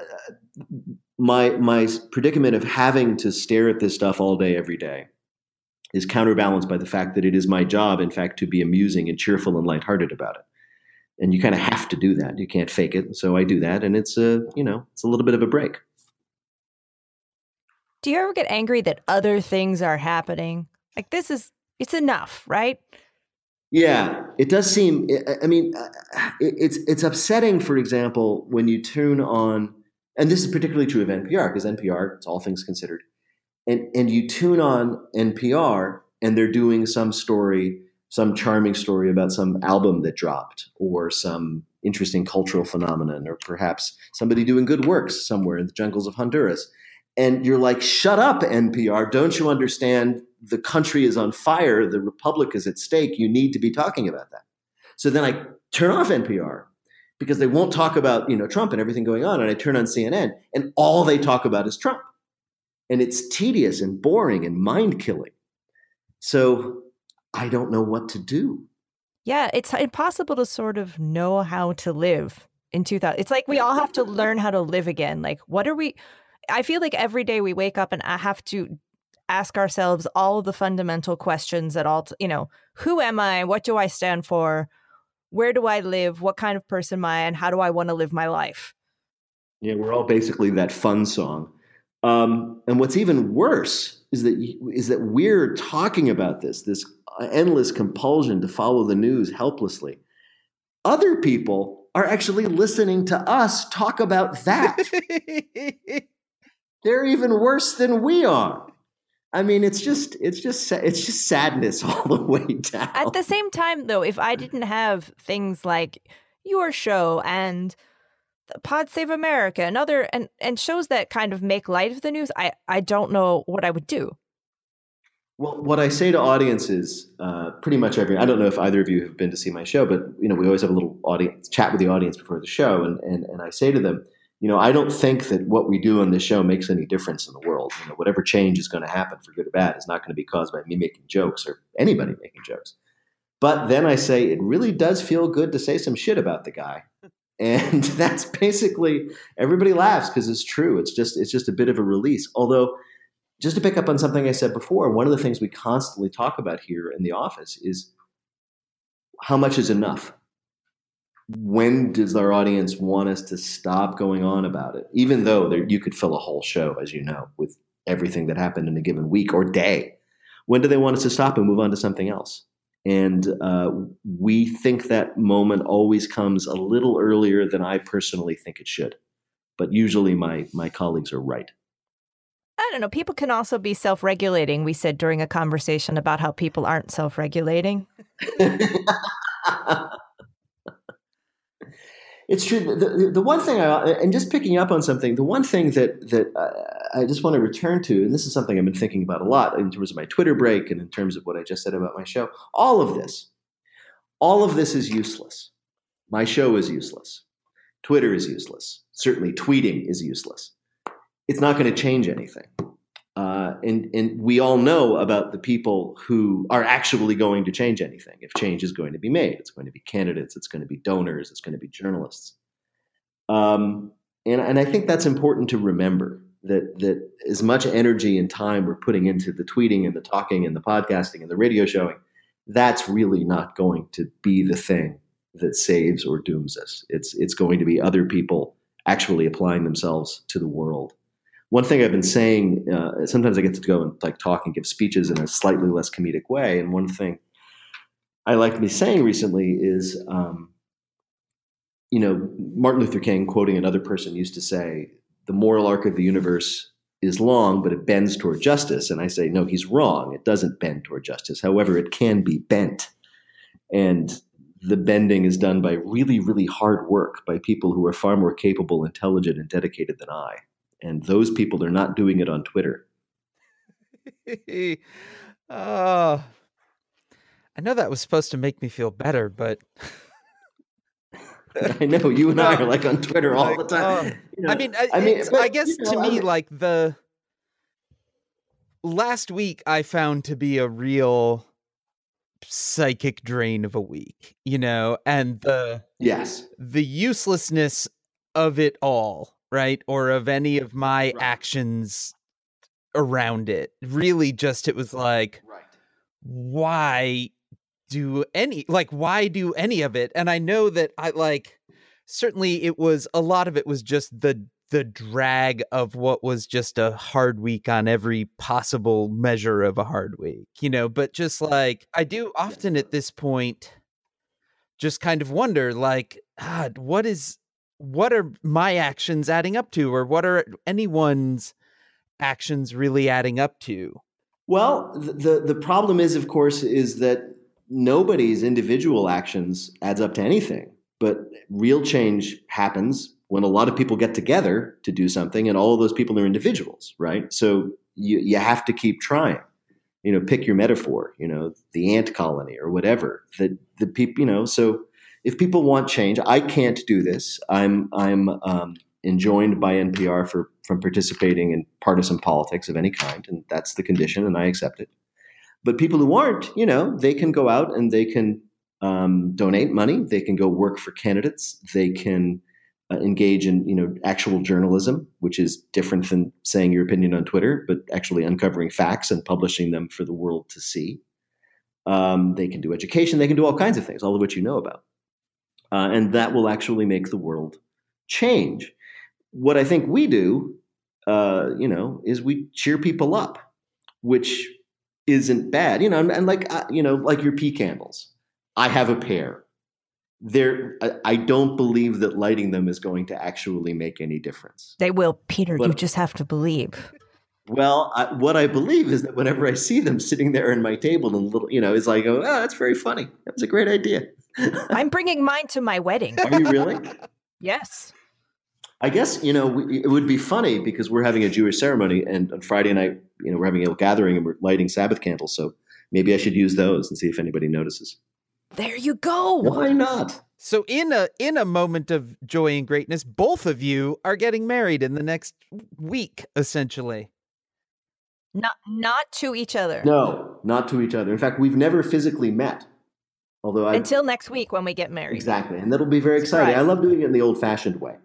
uh, my, my predicament of having to stare at this stuff all day, every day, is counterbalanced by the fact that it is my job, in fact, to be amusing and cheerful and lighthearted about it. And you kind of have to do that. You can't fake it. So I do that, and it's a you know it's a little bit of a break. Do you ever get angry that other things are happening? Like this is it's enough, right? Yeah, it does seem. I mean, uh, it's it's upsetting. For example, when you tune on, and this is particularly true of NPR because NPR, it's all things considered, and and you tune on NPR and they're doing some story, some charming story about some album that dropped or some interesting cultural phenomenon or perhaps somebody doing good works somewhere in the jungles of Honduras. And you're like, shut up, NPR. Don't you understand? The country is on fire. The republic is at stake. You need to be talking about that. So then I turn off NPR because they won't talk about you know Trump and everything going on, and I turn on CNN, and all they talk about is Trump and it's tedious and boring and mind killing. So I don't know what to do. Yeah, it's impossible to sort of know how to live in 2000. It's like we all have to learn how to live again. Like, what are we? I feel like every day we wake up and I have to ask ourselves all the fundamental questions at all, you know, who am I? What do I stand for? Where do I live? What kind of person am I? And how do I want to live my life? Yeah, we're all basically that fun song um, and what's even worse is that is that we're talking about this this endless compulsion to follow the news helplessly. Other people are actually listening to us talk about that. They're even worse than we are. I mean, it's just it's just it's just sadness all the way down. At the same time, though, if I didn't have things like your show and Pod Save America and other and and shows that kind of make light of the news, I I don't know what I would do. Well, what I say to audiences, uh, pretty much every, I don't know if either of you have been to see my show, but you know, we always have a little audience chat with the audience before the show, and and and I say to them, you know, I don't think that what we do on this show makes any difference in the world. You know, whatever change is going to happen for good or bad is not going to be caused by me making jokes or anybody making jokes. But then I say it really does feel good to say some shit about the guy and that's basically everybody laughs because it's true it's just it's just a bit of a release although just to pick up on something i said before one of the things we constantly talk about here in the office is how much is enough when does our audience want us to stop going on about it even though there, you could fill a whole show as you know with everything that happened in a given week or day when do they want us to stop and move on to something else and uh, we think that moment always comes a little earlier than I personally think it should. But usually my, my colleagues are right. I don't know. People can also be self regulating. We said during a conversation about how people aren't self regulating. it's true. The, the, one thing, I, and just picking up on something, the one thing that that I just want to return to, and this is something I've been thinking about a lot in terms of my Twitter break and in terms of what I just said about my show. All of this, all of this is useless. My show is useless. Twitter is useless. Certainly, tweeting is useless. It's not going to change anything. Uh, and, and we all know about the people who are actually going to change anything if change is going to be made. It's going to be candidates, it's going to be donors, it's going to be journalists. Um, and, and I think that's important to remember that, that as much energy and time we're putting into the tweeting and the talking and the podcasting and the radio showing, that's really not going to be the thing that saves or dooms us. It's, it's going to be other people actually applying themselves to the world one thing I've been saying, uh, sometimes I get to go and like talk and give speeches in a slightly less comedic way. And one thing I like be saying recently is, um, you know, Martin Luther King, quoting another person, used to say the moral arc of the universe is long, but it bends toward justice. And I say, no, he's wrong. It doesn't bend toward justice. However, it can be bent. And the bending is done by really, really hard work by people who are far more capable, intelligent, and dedicated than I. And those people are not doing it on Twitter. oh, I know that was supposed to make me feel better, but I know you and I are like on Twitter all the time. Uh, you know, I mean, I, I mean, but, I guess you know, to me, I mean, like the last week, I found to be a real psychic drain of a week, you know, and the yes, the uselessness of it all, right, or of any of my right. actions around it. Really, just it was like, right. why do any like why do any of it and i know that i like certainly it was a lot of it was just the the drag of what was just a hard week on every possible measure of a hard week you know but just like i do often at this point just kind of wonder like god what is what are my actions adding up to or what are anyone's actions really adding up to well the the problem is of course is that nobody's individual actions adds up to anything. But real change happens when a lot of people get together to do something, and all of those people are individuals, right? So you, you have to keep trying. You know, pick your metaphor. You know, the ant colony or whatever. The the people. You know, so if people want change, I can't do this. I'm I'm um, enjoined by NPR for from participating in partisan politics of any kind, and that's the condition, and I accept it. But people who aren't, you know, they can go out and they can um, donate money. They can go work for candidates. They can uh, engage in, you know, actual journalism, which is different than saying your opinion on Twitter, but actually uncovering facts and publishing them for the world to see. Um, they can do education. They can do all kinds of things, all of which you know about, uh, and that will actually make the world change. What I think we do, uh, you know, is we cheer people up, which isn't bad. You know, and, and like uh, you know, like your pea candles. I have a pair. There, I, don't believe that lighting them is going to actually make any difference. They will, Peter. But, you just have to believe. Well, I, what I believe is that whenever I see them sitting there in my table and little, you know, it's like, oh, that's very funny. That was a great idea. I'm bringing mine to my wedding. Are you really? yes. I guess you know we, it would be funny because we're having a Jewish ceremony, and on Friday night, you know, we're having a gathering and we're lighting Sabbath candles. So maybe I should use those and see if anybody notices. There you go. Why not? So in a in a moment of joy and greatness, both of you are getting married in the next week, essentially. Not not to each other. No, not to each other. In fact, we've never physically met. Although I, until next week when we get married. Exactly, and that'll be very exciting. I love doing it in the old-fashioned way.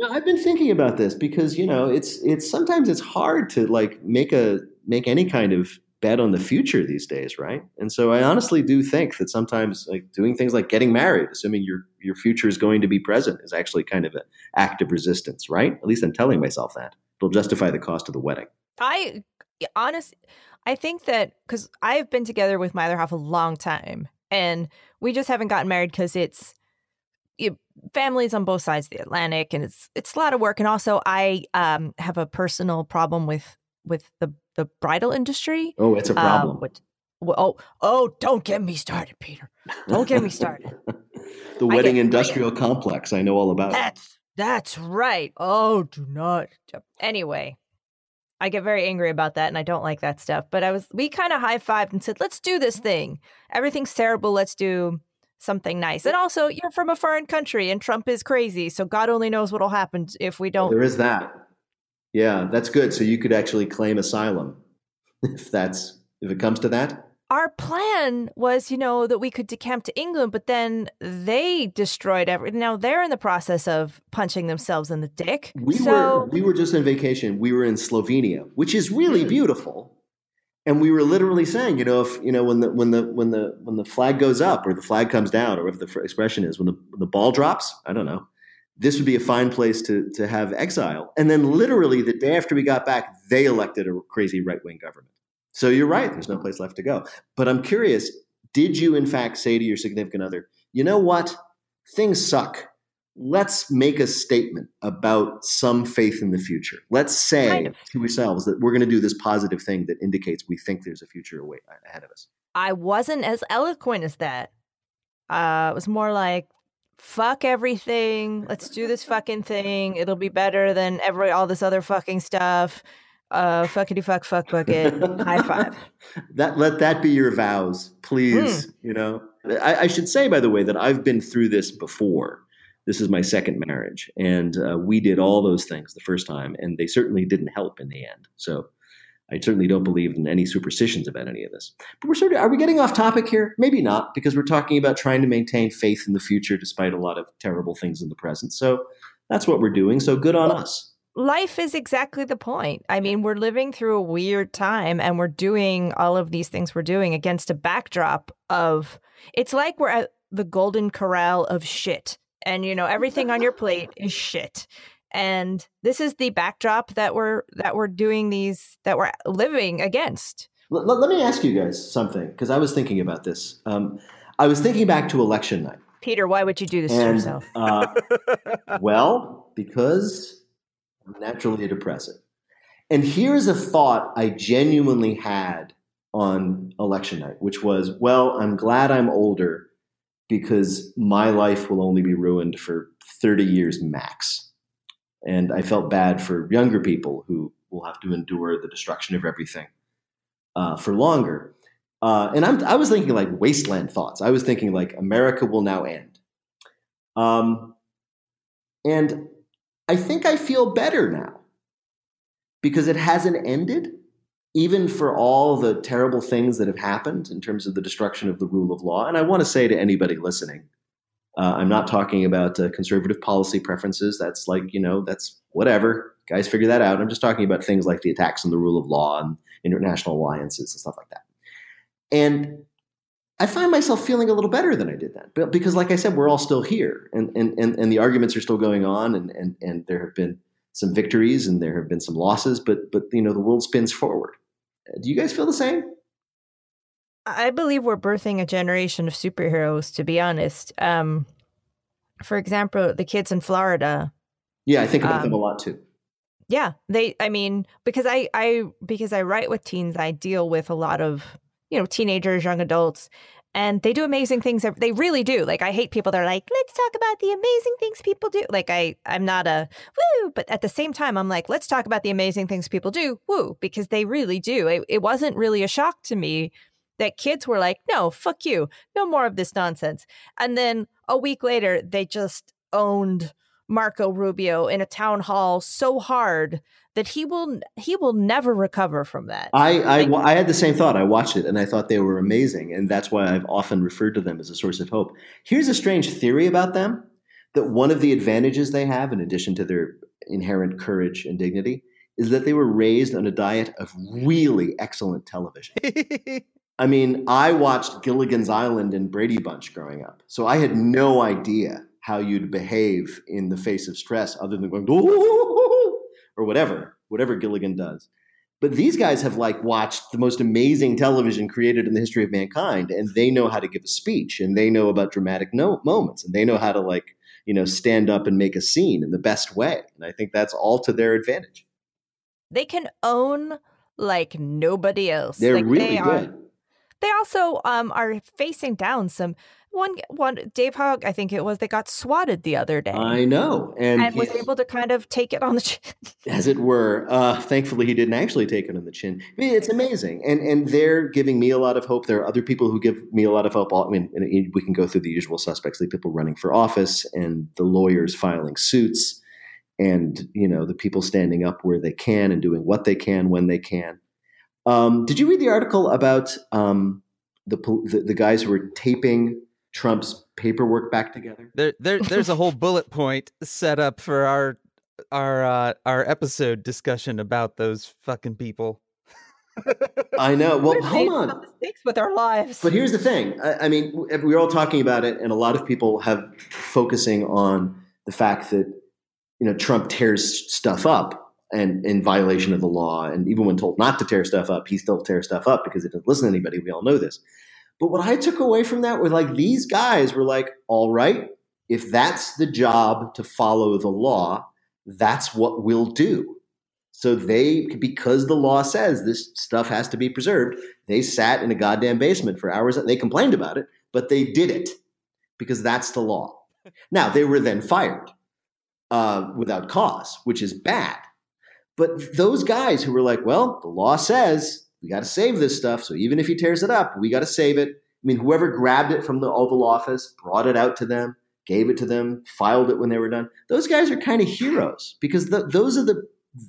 No, I've been thinking about this because you know it's it's sometimes it's hard to like make a make any kind of bet on the future these days, right? And so I honestly do think that sometimes like doing things like getting married, assuming your your future is going to be present, is actually kind of an act of resistance, right? At least I'm telling myself that it'll justify the cost of the wedding. I honest, I think that because I've been together with my other half a long time, and we just haven't gotten married because it's families on both sides of the Atlantic, and it's it's a lot of work. And also, I um, have a personal problem with with the the bridal industry. Oh, it's a uh, problem. Uh, which, well, oh, oh, don't get me started, Peter. Don't get me started. the wedding get, industrial get, complex. I know all about. That's that's right. Oh, do not. Anyway, I get very angry about that, and I don't like that stuff. But I was, we kind of high fived and said, "Let's do this thing. Everything's terrible. Let's do something nice. And also, you're from a foreign country and Trump is crazy. So God only knows what'll happen if we don't. There is that. Yeah, that's good. So you could actually claim asylum if that's if it comes to that. Our plan was, you know, that we could decamp to England, but then they destroyed everything. Now they're in the process of punching themselves in the dick. We so... were we were just on vacation. We were in Slovenia, which is really beautiful and we were literally saying, you know, if you know when the when the when the when the flag goes up or the flag comes down or whatever the expression is, when the when the ball drops, I don't know, this would be a fine place to to have exile. And then literally the day after we got back, they elected a crazy right wing government. So you're right, there's no place left to go. But I'm curious, did you in fact say to your significant other, you know what, things suck. let's make a statement about some faith in the future. Let's say Kind of. to ourselves that we're going to do this positive thing that indicates we think there's a future away, ahead of us. I wasn't as eloquent as that. Uh, it was more like, fuck everything. Let's do this fucking thing. It'll be better than every all this other fucking stuff. Uh, fuckity fuck fuck bucket. High five. That let that be your vows, please. Hmm. You know, I, I should say, by the way, that I've been through this before. This is my second marriage, and uh, we did all those things the first time, and they certainly didn't help in the end. So, I certainly don't believe in any superstitions about any of this. But we're sort of are we getting off topic here? Maybe not, because we're talking about trying to maintain faith in the future despite a lot of terrible things in the present. So that's what we're doing. So good on us. Life is exactly the point. I mean, we're living through a weird time and we're doing all of these things we're doing against a backdrop of it's like we're at the golden corral of shit. And you know, everything on your plate is shit. And this is the backdrop that we're that we're doing these that we're living against. Let, let- let me ask you guys something because I was thinking about this. Um, I was thinking back to election night. Peter, why would you do this to yourself? uh, well, because I'm naturally a depressive. And here's a thought I genuinely had on election night, which was, well, I'm glad I'm older because my life will only be ruined for 30 years max. And I felt bad for younger people who will have to endure the destruction of everything uh, for longer. Uh, and I'm, I was thinking like wasteland thoughts. I was thinking like America will now end. Um, and I think I feel better now because it hasn't ended, even for all the terrible things that have happened in terms of the destruction of the rule of law. And I want to say to anybody listening, uh, I'm not talking about uh, conservative policy preferences. That's like, you know, that's whatever. Guys, figure that out. I'm just talking about things like the attacks on the rule of law and international alliances and stuff like that. And I find myself feeling a little better than I did then, but because, like I said, we're all still here, and and and, and the arguments are still going on, and and and there have been some victories and there have been some losses, but but you know the world spins forward. Do you guys feel the same? I believe we're birthing a generation of superheroes, to be honest. Um, for example, the kids in Florida. Yeah, I think about them a Um, lot too. Yeah, they I mean, because I I because I write with teens, I deal with a lot of, you know, teenagers, young adults, and they do amazing things. They really do. Like I hate people that are like, "Let's talk about the amazing things people do." Like I I'm not a woo, but at the same time I'm like, "Let's talk about the amazing things people do." Woo, because they really do. It, it wasn't really a shock to me that kids were like, "No, fuck you. No more of this nonsense." And then a week later, they just owned Marco Rubio in a town hall so hard that he will he will never recover from that. I, I, Like- I had the same thought. I watched it and I thought they were amazing. And that's why I've often referred to them as a source of hope. Here's a strange theory about them that one of the advantages they have, in addition to their inherent courage and dignity, is that they were raised on a diet of really excellent television. I mean, I watched Gilligan's Island and Brady Bunch growing up. So I had no idea how you'd behave in the face of stress other than going, "Ooh," or whatever, whatever Gilligan does. But these guys have like watched the most amazing television created in the history of mankind, and they know how to give a speech, and they know about dramatic no- moments, and they know how to like you know stand up and make a scene in the best way. And I think that's all to their advantage. They can own like nobody else. They're Like, really they are- good. They also um are facing down some one one Dave Hogg, I think it was, they got swatted the other day. I know, and, and was able to kind of take it on the chin. as it were. Uh, thankfully, he didn't actually take it on the chin. I mean, it's amazing, and and they're giving me a lot of hope. There are other people who give me a lot of hope. I mean, we can go through the usual suspects: the people running for office, and the lawyers filing suits, and you know the people standing up where they can and doing what they can when they can. Um, did you read the article about um, the, the the guys who were taping Trump's paperwork back together? there, there, there's a whole bullet point set up for our our uh, our episode discussion about those fucking people. I know. Well, We've hold on. some mistakes with our lives. But here's the thing. I, I mean, we're all talking about it, and a lot of people have focusing on the fact that you know Trump tears stuff up and in violation of the law, and even when told not to tear stuff up, he still tears stuff up because he doesn't listen to anybody. We all know this. But what I took away from that were like these guys were like, all right, if that's the job to follow the law, that's what we'll do. So they, because the law says this stuff has to be preserved, they sat in a goddamn basement for hours. They complained about it, but they did it because that's the law. Now they were then fired uh, without cause, which is bad. But those guys who were like, well, the law says we got to save this stuff. So even if he tears it up, we got to save it. I mean, whoever grabbed it from the Oval Office, brought it out to them, gave it to them, filed it when they were done. Those guys are kind of heroes because the, those are the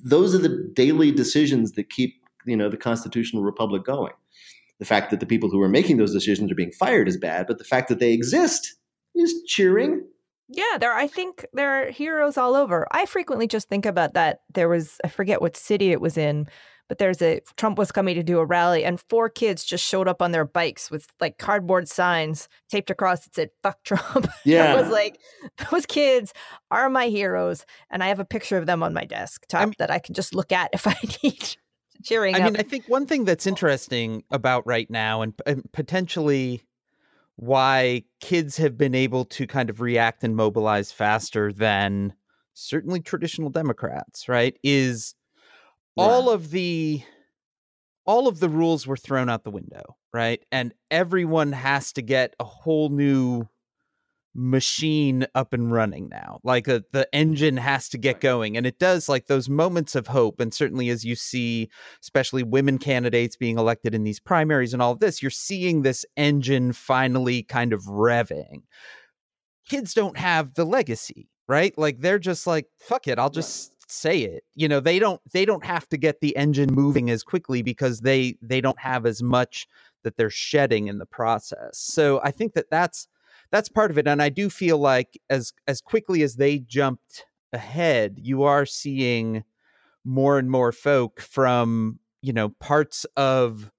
those are the daily decisions that keep you know the constitutional republic going. The fact that the people who are making those decisions are being fired is bad, but the fact that they exist is cheering. Yeah, there I think there are heroes all over. I frequently just think about that. There was I forget what city it was in, but there's a Trump was coming to do a rally and four kids just showed up on their bikes with like cardboard signs taped across that said fuck Trump. Yeah. it was like those kids are my heroes and I have a picture of them on my desktop I mean, that I can just look at if I need cheering I up. mean, I think one thing that's interesting about right now and, and potentially why kids have been able to kind of react and mobilize faster than certainly traditional Democrats, right? Is all of the all of the rules were thrown out the window, right? And everyone has to get a whole new machine up and running now. Like a, uh, the engine has to get going. And it does like those moments of hope. And certainly as you see, especially women candidates being elected in these primaries and all of this, you're seeing this engine finally kind of revving. Kids don't have the legacy, right? Like they're just like, fuck it, I'll just say it you know they don't they don't have to get the engine moving as quickly because they they don't have as much that they're shedding in the process. So i think that that's that's part of it and i do feel like as as quickly as they jumped ahead you are seeing more and more folk from you know parts of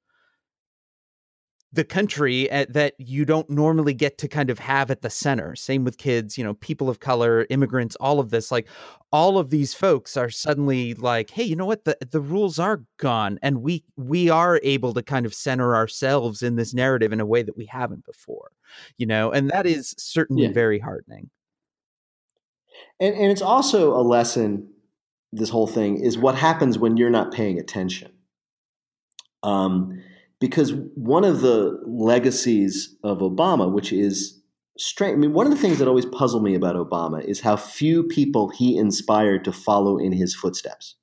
the country at, that you don't normally get to kind of have at the center. Same with kids, you know, people of color, immigrants, all of this. Like all of these folks are suddenly like, hey, you know what? The the rules are gone, and we we are able to kind of center ourselves in this narrative in a way that we haven't before. You know, and that is certainly yeah. very heartening. And and it's also a lesson. This whole thing is what happens when you're not paying attention. Um because one of the legacies of Obama, which is strange, I mean, one of the things that always puzzle me about Obama is how few people he inspired to follow in his footsteps.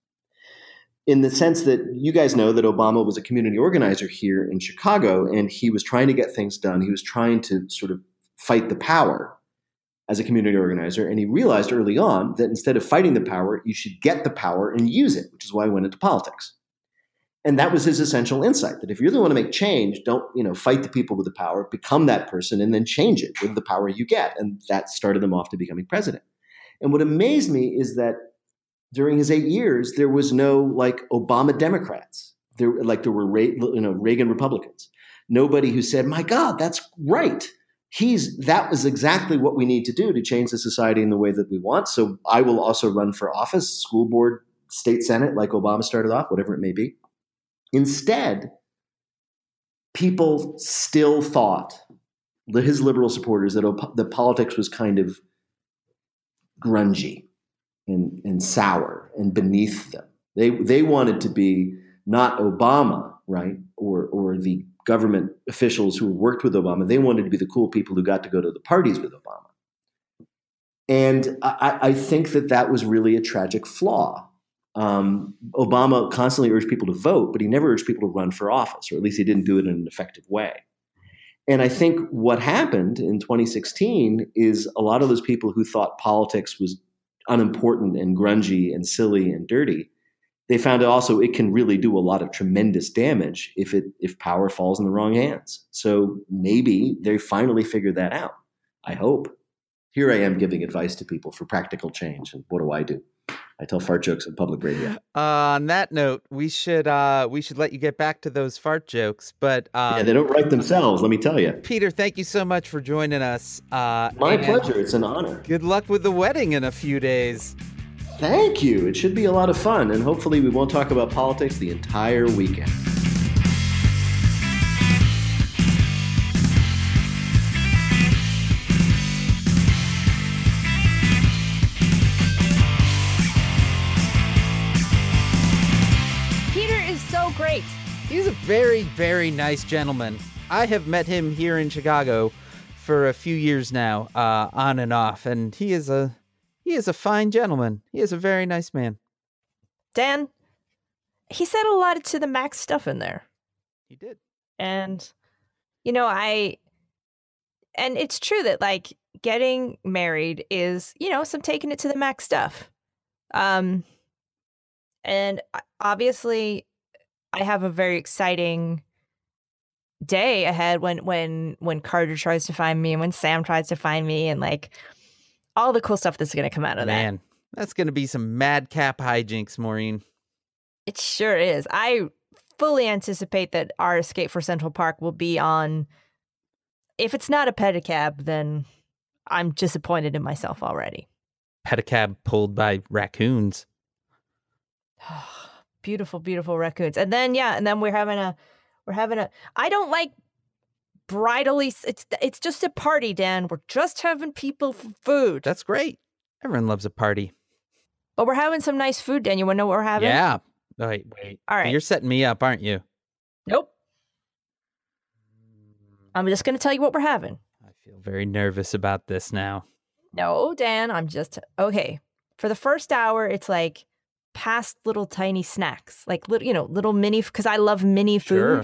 In the sense that you guys know that Obama was a community organizer here in Chicago, and he was trying to get things done. He was trying to sort of fight the power as a community organizer. And he realized early on that instead of fighting the power, you should get the power and use it, which is why he went into politics. And that was his essential insight that if you really want to make change, don't, you know, fight the people with the power, become that person and then change it with the power you get. And that started them off to becoming president. And what amazed me is that during his eight years, there was no like Obama Democrats. There, like there were you know Reagan Republicans. Nobody who said, "My God, that's right." He's that was exactly what we need to do to change the society in the way that we want. So I will also run for office, school board, state senate, like Obama started off, whatever it may be. Instead, people still thought, that his liberal supporters, that, that politics was kind of grungy and, and sour and beneath them. They, they wanted to be not Obama, right, or, or the government officials who worked with Obama. They wanted to be the cool people who got to go to the parties with Obama. And I, I think that that was really a tragic flaw um, Obama constantly urged people to vote, but he never urged people to run for office, or at least he didn't do it in an effective way. And I think what happened in 2016 is a lot of those people who thought politics was unimportant and grungy and silly and dirty, they found also it can really do a lot of tremendous damage if it if power falls in the wrong hands. So maybe they finally figured that out. I hope. Here I am giving advice to people for practical change. And what do I do? I tell fart jokes on public radio. Uh, on that note, we should uh, we should let you get back to those fart jokes. But um, yeah, they don't write themselves. Let me tell you, Peter. Thank you so much for joining us. Uh, My pleasure. It's an honor. Good luck with the wedding in a few days. Thank you. It should be a lot of fun, and hopefully, we won't talk about politics the entire weekend. Very, very nice gentleman. I have met him here in Chicago for a few years now, uh, on and off, and he is a he is a fine gentleman. He is a very nice man. Dan, he said a lot to the max stuff in there. He did. And, you know, I, and it's true that like getting married is, you know, some taking it to the max stuff. Um, and obviously, I have a very exciting day ahead when when when Carter tries to find me and when Sam tries to find me and like all the cool stuff that's going to come out of that. Man, that. that's going to be some madcap hijinks, Maureen. It sure is. I fully anticipate that our escape for Central Park will be on. If it's not a pedicab, then I'm disappointed in myself already. Pedicab pulled by raccoons. beautiful, beautiful raccoons. And then yeah, and then we're having a we're having a I don't like bridally it's it's just a party, Dan. We're just having people for food. That's great. Everyone loves a party. But we're having some nice food, Dan. You wanna know what we're having? Yeah. Oh, wait, wait. All right. You're setting me up, aren't you? Nope. I'm just gonna tell you what we're having. I feel very nervous about this now. No, Dan, I'm just okay. For the first hour, it's like past little tiny snacks, like little, you know, little mini. Because I love mini food. Sure.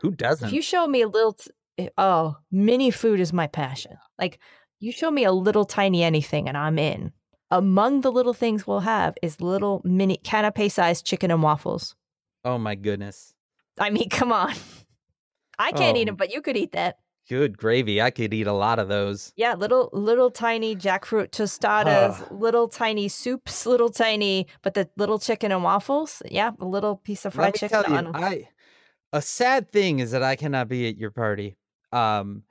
Who doesn't? If you show me a little, t- eh, oh, mini food is my passion. Like you show me a little tiny anything, and I'm in. Among the little things we'll have is little mini canapé sized chicken and waffles. oh my goodness. I mean, come on. I can't eat Oh. them, but you could eat that. Good gravy. I could eat a lot of those. Yeah, little little tiny jackfruit tostadas, little tiny soups, little tiny, but the little chicken and waffles. Yeah, a little piece of fried chicken you, on. I a sad thing is that I cannot be at your party. Um,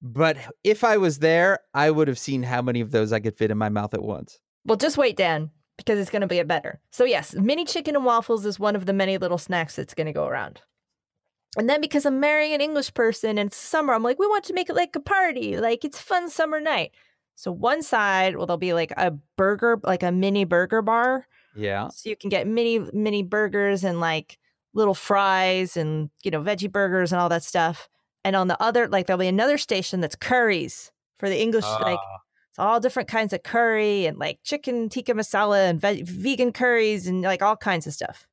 but if I was there, I would have seen how many of those I could fit in my mouth at once. Well, just wait, Dan, because it's going to get better. So yes, mini chicken and waffles is one of the many little snacks that's going to go around. And then because I'm marrying an English person and it's summer, I'm like, we want to make it like a party, like it's fun summer night. So one side, well, there'll be like a burger, like a mini burger bar. Yeah. So you can get mini mini burgers and like little fries and you know veggie burgers and all that stuff. And on the other, like there'll be another station that's curries for the English, like Ah, it's all different kinds of curry and like chicken tikka masala and ve- vegan curries and like all kinds of stuff.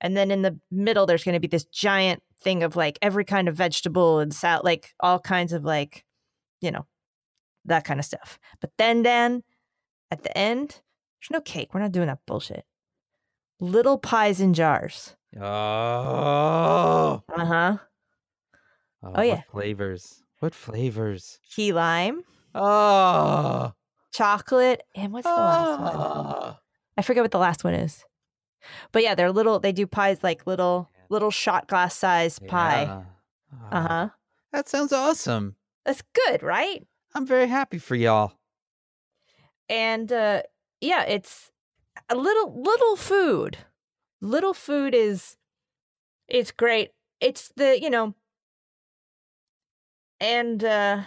And then in the middle, there's going to be this giant thing of like every kind of vegetable and sal- like all kinds of like, you know, that kind of stuff. But then, Dan, at the end, there's no cake. We're not doing that bullshit. Little pies in jars. oh. Uh huh. Oh, Oh, yeah. What flavors? What flavors? Key lime, Oh. chocolate, and what's the last one? Ah. I forget what the last one is. But yeah, they're little. They do pies like little little shot glass size pie. Yeah. Uh Ah, huh. That sounds awesome. That's good, right? I'm very happy for y'all. And uh yeah, it's a little little food. Little food is it's great. It's the, you know, and uh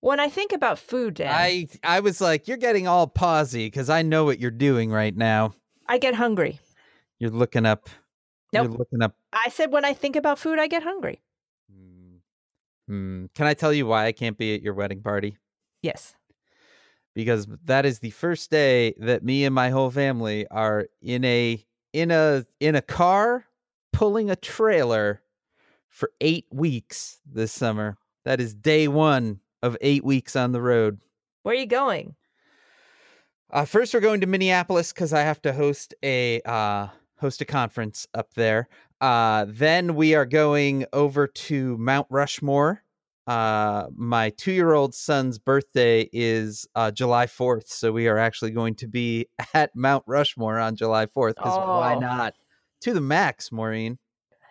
when I think about food, Dan, I, I was like, you're getting all pausy because I know what you're doing right now. I get hungry. You're looking up. Nope. You're looking up. I said when I think about food, I get hungry. Hmm. Hmm. Can I tell you why I can't be at your wedding party? Yes. Because that is the first day that me and my whole family are in a in a in a car pulling a trailer for eight weeks this summer. That is day one of eight weeks on the road. Where are you going? Uh, first, we're going to Minneapolis because I have to host a uh, host a conference up there. Uh, then we are going over to Mount Rushmore. Uh, my two year old son's birthday is uh, July fourth, so we are actually going to be at Mount Rushmore on July fourth. Because why Oh. not? To the max, Maureen.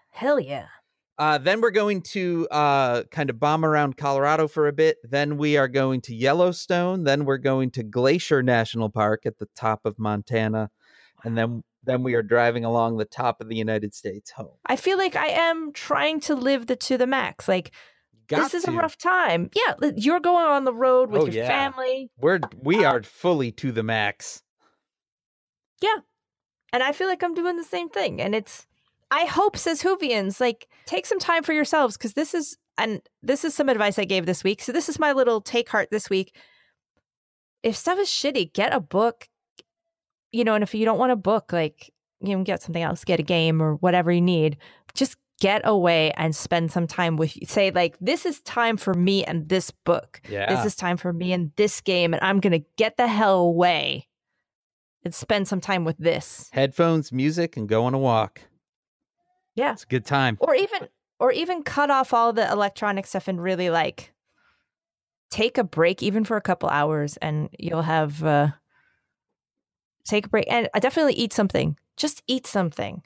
Hell yeah. Uh, then we're going to uh, kind of bomb around Colorado for a bit. Then we are going to Yellowstone. Then we're going to Glacier National Park at the top of Montana, and then then we are driving along the top of the United States home. I feel like I am trying to live the to the max. Like Got this is to. a rough time. Yeah, you're going on the road with Oh, your yeah. family, We're we Uh, are fully to the max. Yeah. And I feel like I'm doing the same thing. And it's I hope, says Whovians, like take some time for yourselves because this is, and this is some advice I gave this week. So this is my little take heart this week. If stuff is shitty, get a book, you know, and if you don't want a book, like you can get something else, get a game or whatever you need. Just get away and spend some time with say like this is time for me and this book. Yeah. This is time for me and this game and I'm going to get the hell away and spend some time with this. Headphones, music, and go on a walk. Yeah. It's a good time. Or even or even cut off all the electronic stuff and really like take a break even for a couple hours and you'll have uh take a break and I definitely eat something. Just eat something.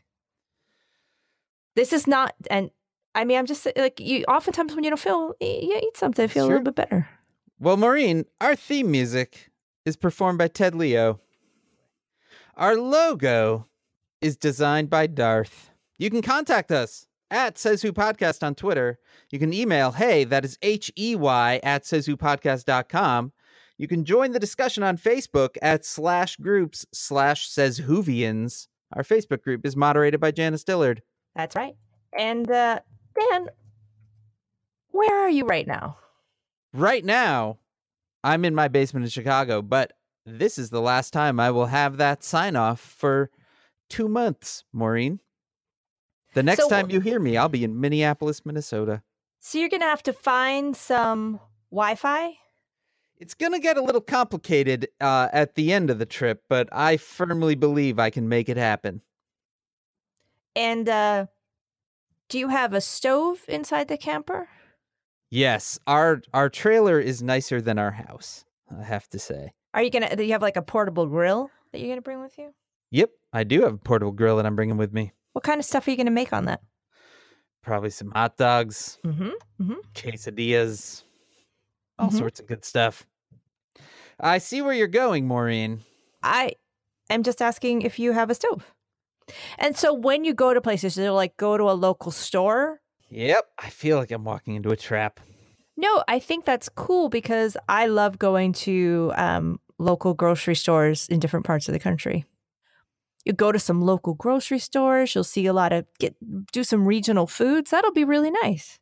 This is not and I mean I'm just uh, like you oftentimes when you don't feel you eat something feel a little bit better. Well, Maureen, our theme music is performed by Ted Leo. Our logo is designed by Darth. You can contact us at Says Who Podcast on Twitter. You can email, hey, that is H E Y at Says Who sayswhopodcast.com. You can join the discussion on Facebook at slash groups slash says Whovians. Our Facebook group is moderated by Janice Dillard. That's right. And uh Dan, where are you right now? Right now, I'm in my basement in Chicago, but this is the last time I will have that sign off for two months, Maureen. The next So- time you hear me, I'll be in Minneapolis, Minnesota. So you're gonna have to find some Wi-Fi. It's going to get a little complicated uh, at the end of the trip, but I firmly believe I can make it happen. And uh do you have a stove inside the camper? Yes, our our trailer is nicer than our house, I have to say. Are you gonna do you have like a portable grill that you're gonna bring with you? Yep, I do have a portable grill that I'm bringing with me. What kind of stuff are you gonna make on that? Probably some hot dogs, Mm-hmm. quesadillas, all Mhm. sorts of good stuff. I see where you're going, Maureen. I am just asking if you have a stove. And so when you go to places, you'll like go to a local store. Yep, I feel like I'm walking into a trap. No, I think that's cool because I love going to um, local grocery stores in different parts of the country. You go to some local grocery stores, you'll see a lot of get do some regional foods. That'll be really nice.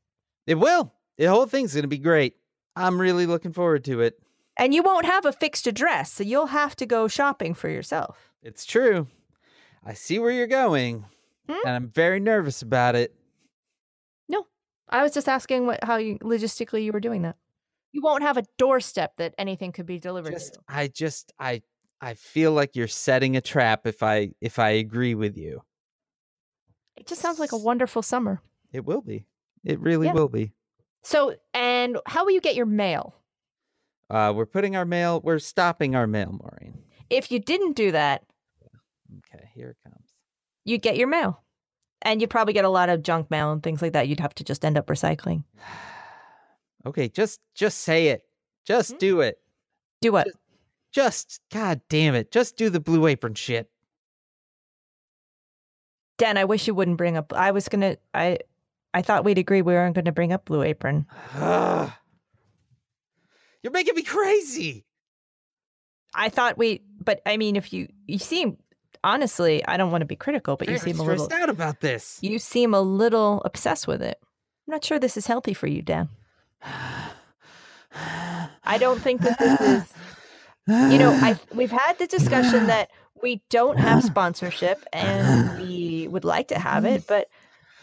It will. The whole thing's going to be great. I'm really looking forward to it. And you won't have a fixed address, so you'll have to go shopping for yourself. It's true. I see where you're going, Hmm? and I'm very nervous about it. No, I was just asking what how you logistically you were doing that. You won't have a doorstep that anything could be delivered Just, to. I just, I, I feel like you're setting a trap if I, if I agree with you. It just sounds like a wonderful summer. It will be. It really Yeah. will be. So, and how will you get your mail? Uh, we're putting our mail. We're stopping our mail, Maureen. If you didn't do that, Okay, here it comes. you'd get your mail. And you'd probably get a lot of junk mail and things like that. You'd have to just end up recycling. Okay, just, just say it. Just Hmm? do it. Do what? Just, god damn it. Just do the blue apron shit. Dan, I wish you wouldn't bring up. I was gonna. I, I thought we'd agree we weren't going to bring up Blue Apron. You're making me crazy. I thought we, but I mean, if you you seem honestly, I don't want to be critical, but you Very seem a little. stressed out about this. You seem a little obsessed with it. I'm not sure this is healthy for you, Dan. I don't think that this is. You know, I we've had the discussion that we don't have sponsorship and we would like to have it, but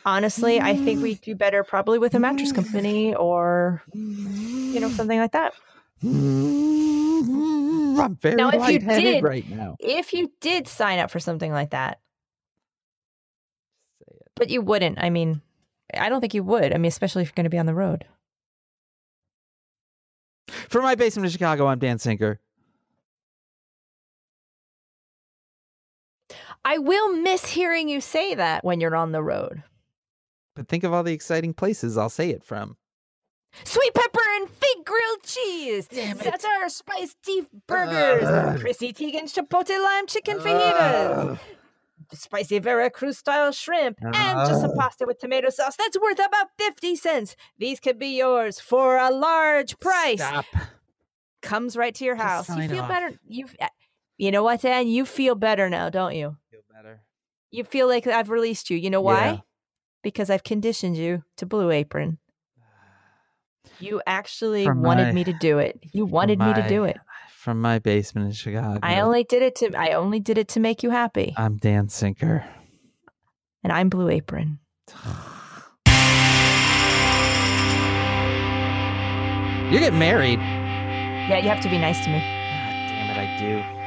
honestly, I think we do better probably with a mattress company or you know something like that. I'm very Now, if you did- right now. If you did sign up for something like that, Say it. but you wouldn't. I mean, I don't think you would. I mean, especially if you're going to be on the road. For my basement in Chicago, I'm Dan Sinker. I will miss hearing you say that when you're on the road. But think of all the exciting places I'll say it from. Sweet pepper and fig grilled cheese. Damn it. Zatar spiced beef burgers. Ugh. Chrissy Teigen chipotle lime chicken fajitas. Ugh. Spicy Veracruz style shrimp. And just some pasta with tomato sauce. That's worth about 50 cents. These could be yours for a large price. Stop. Comes right to your Just house. You feel off. better. You, eh, you know what, Dan? You feel better now, don't you? Feel better. You feel like I've released you. You know why? Yeah. Because I've conditioned you to Blue Apron. You actually From wanted my- me to do it. You wanted me to do it. From my basement in Chicago. I only did it to I only did it to make you happy. I'm Dan Sinker. And I'm Blue Apron. You get married. Yeah, you have to be nice to me. God damn it, I do.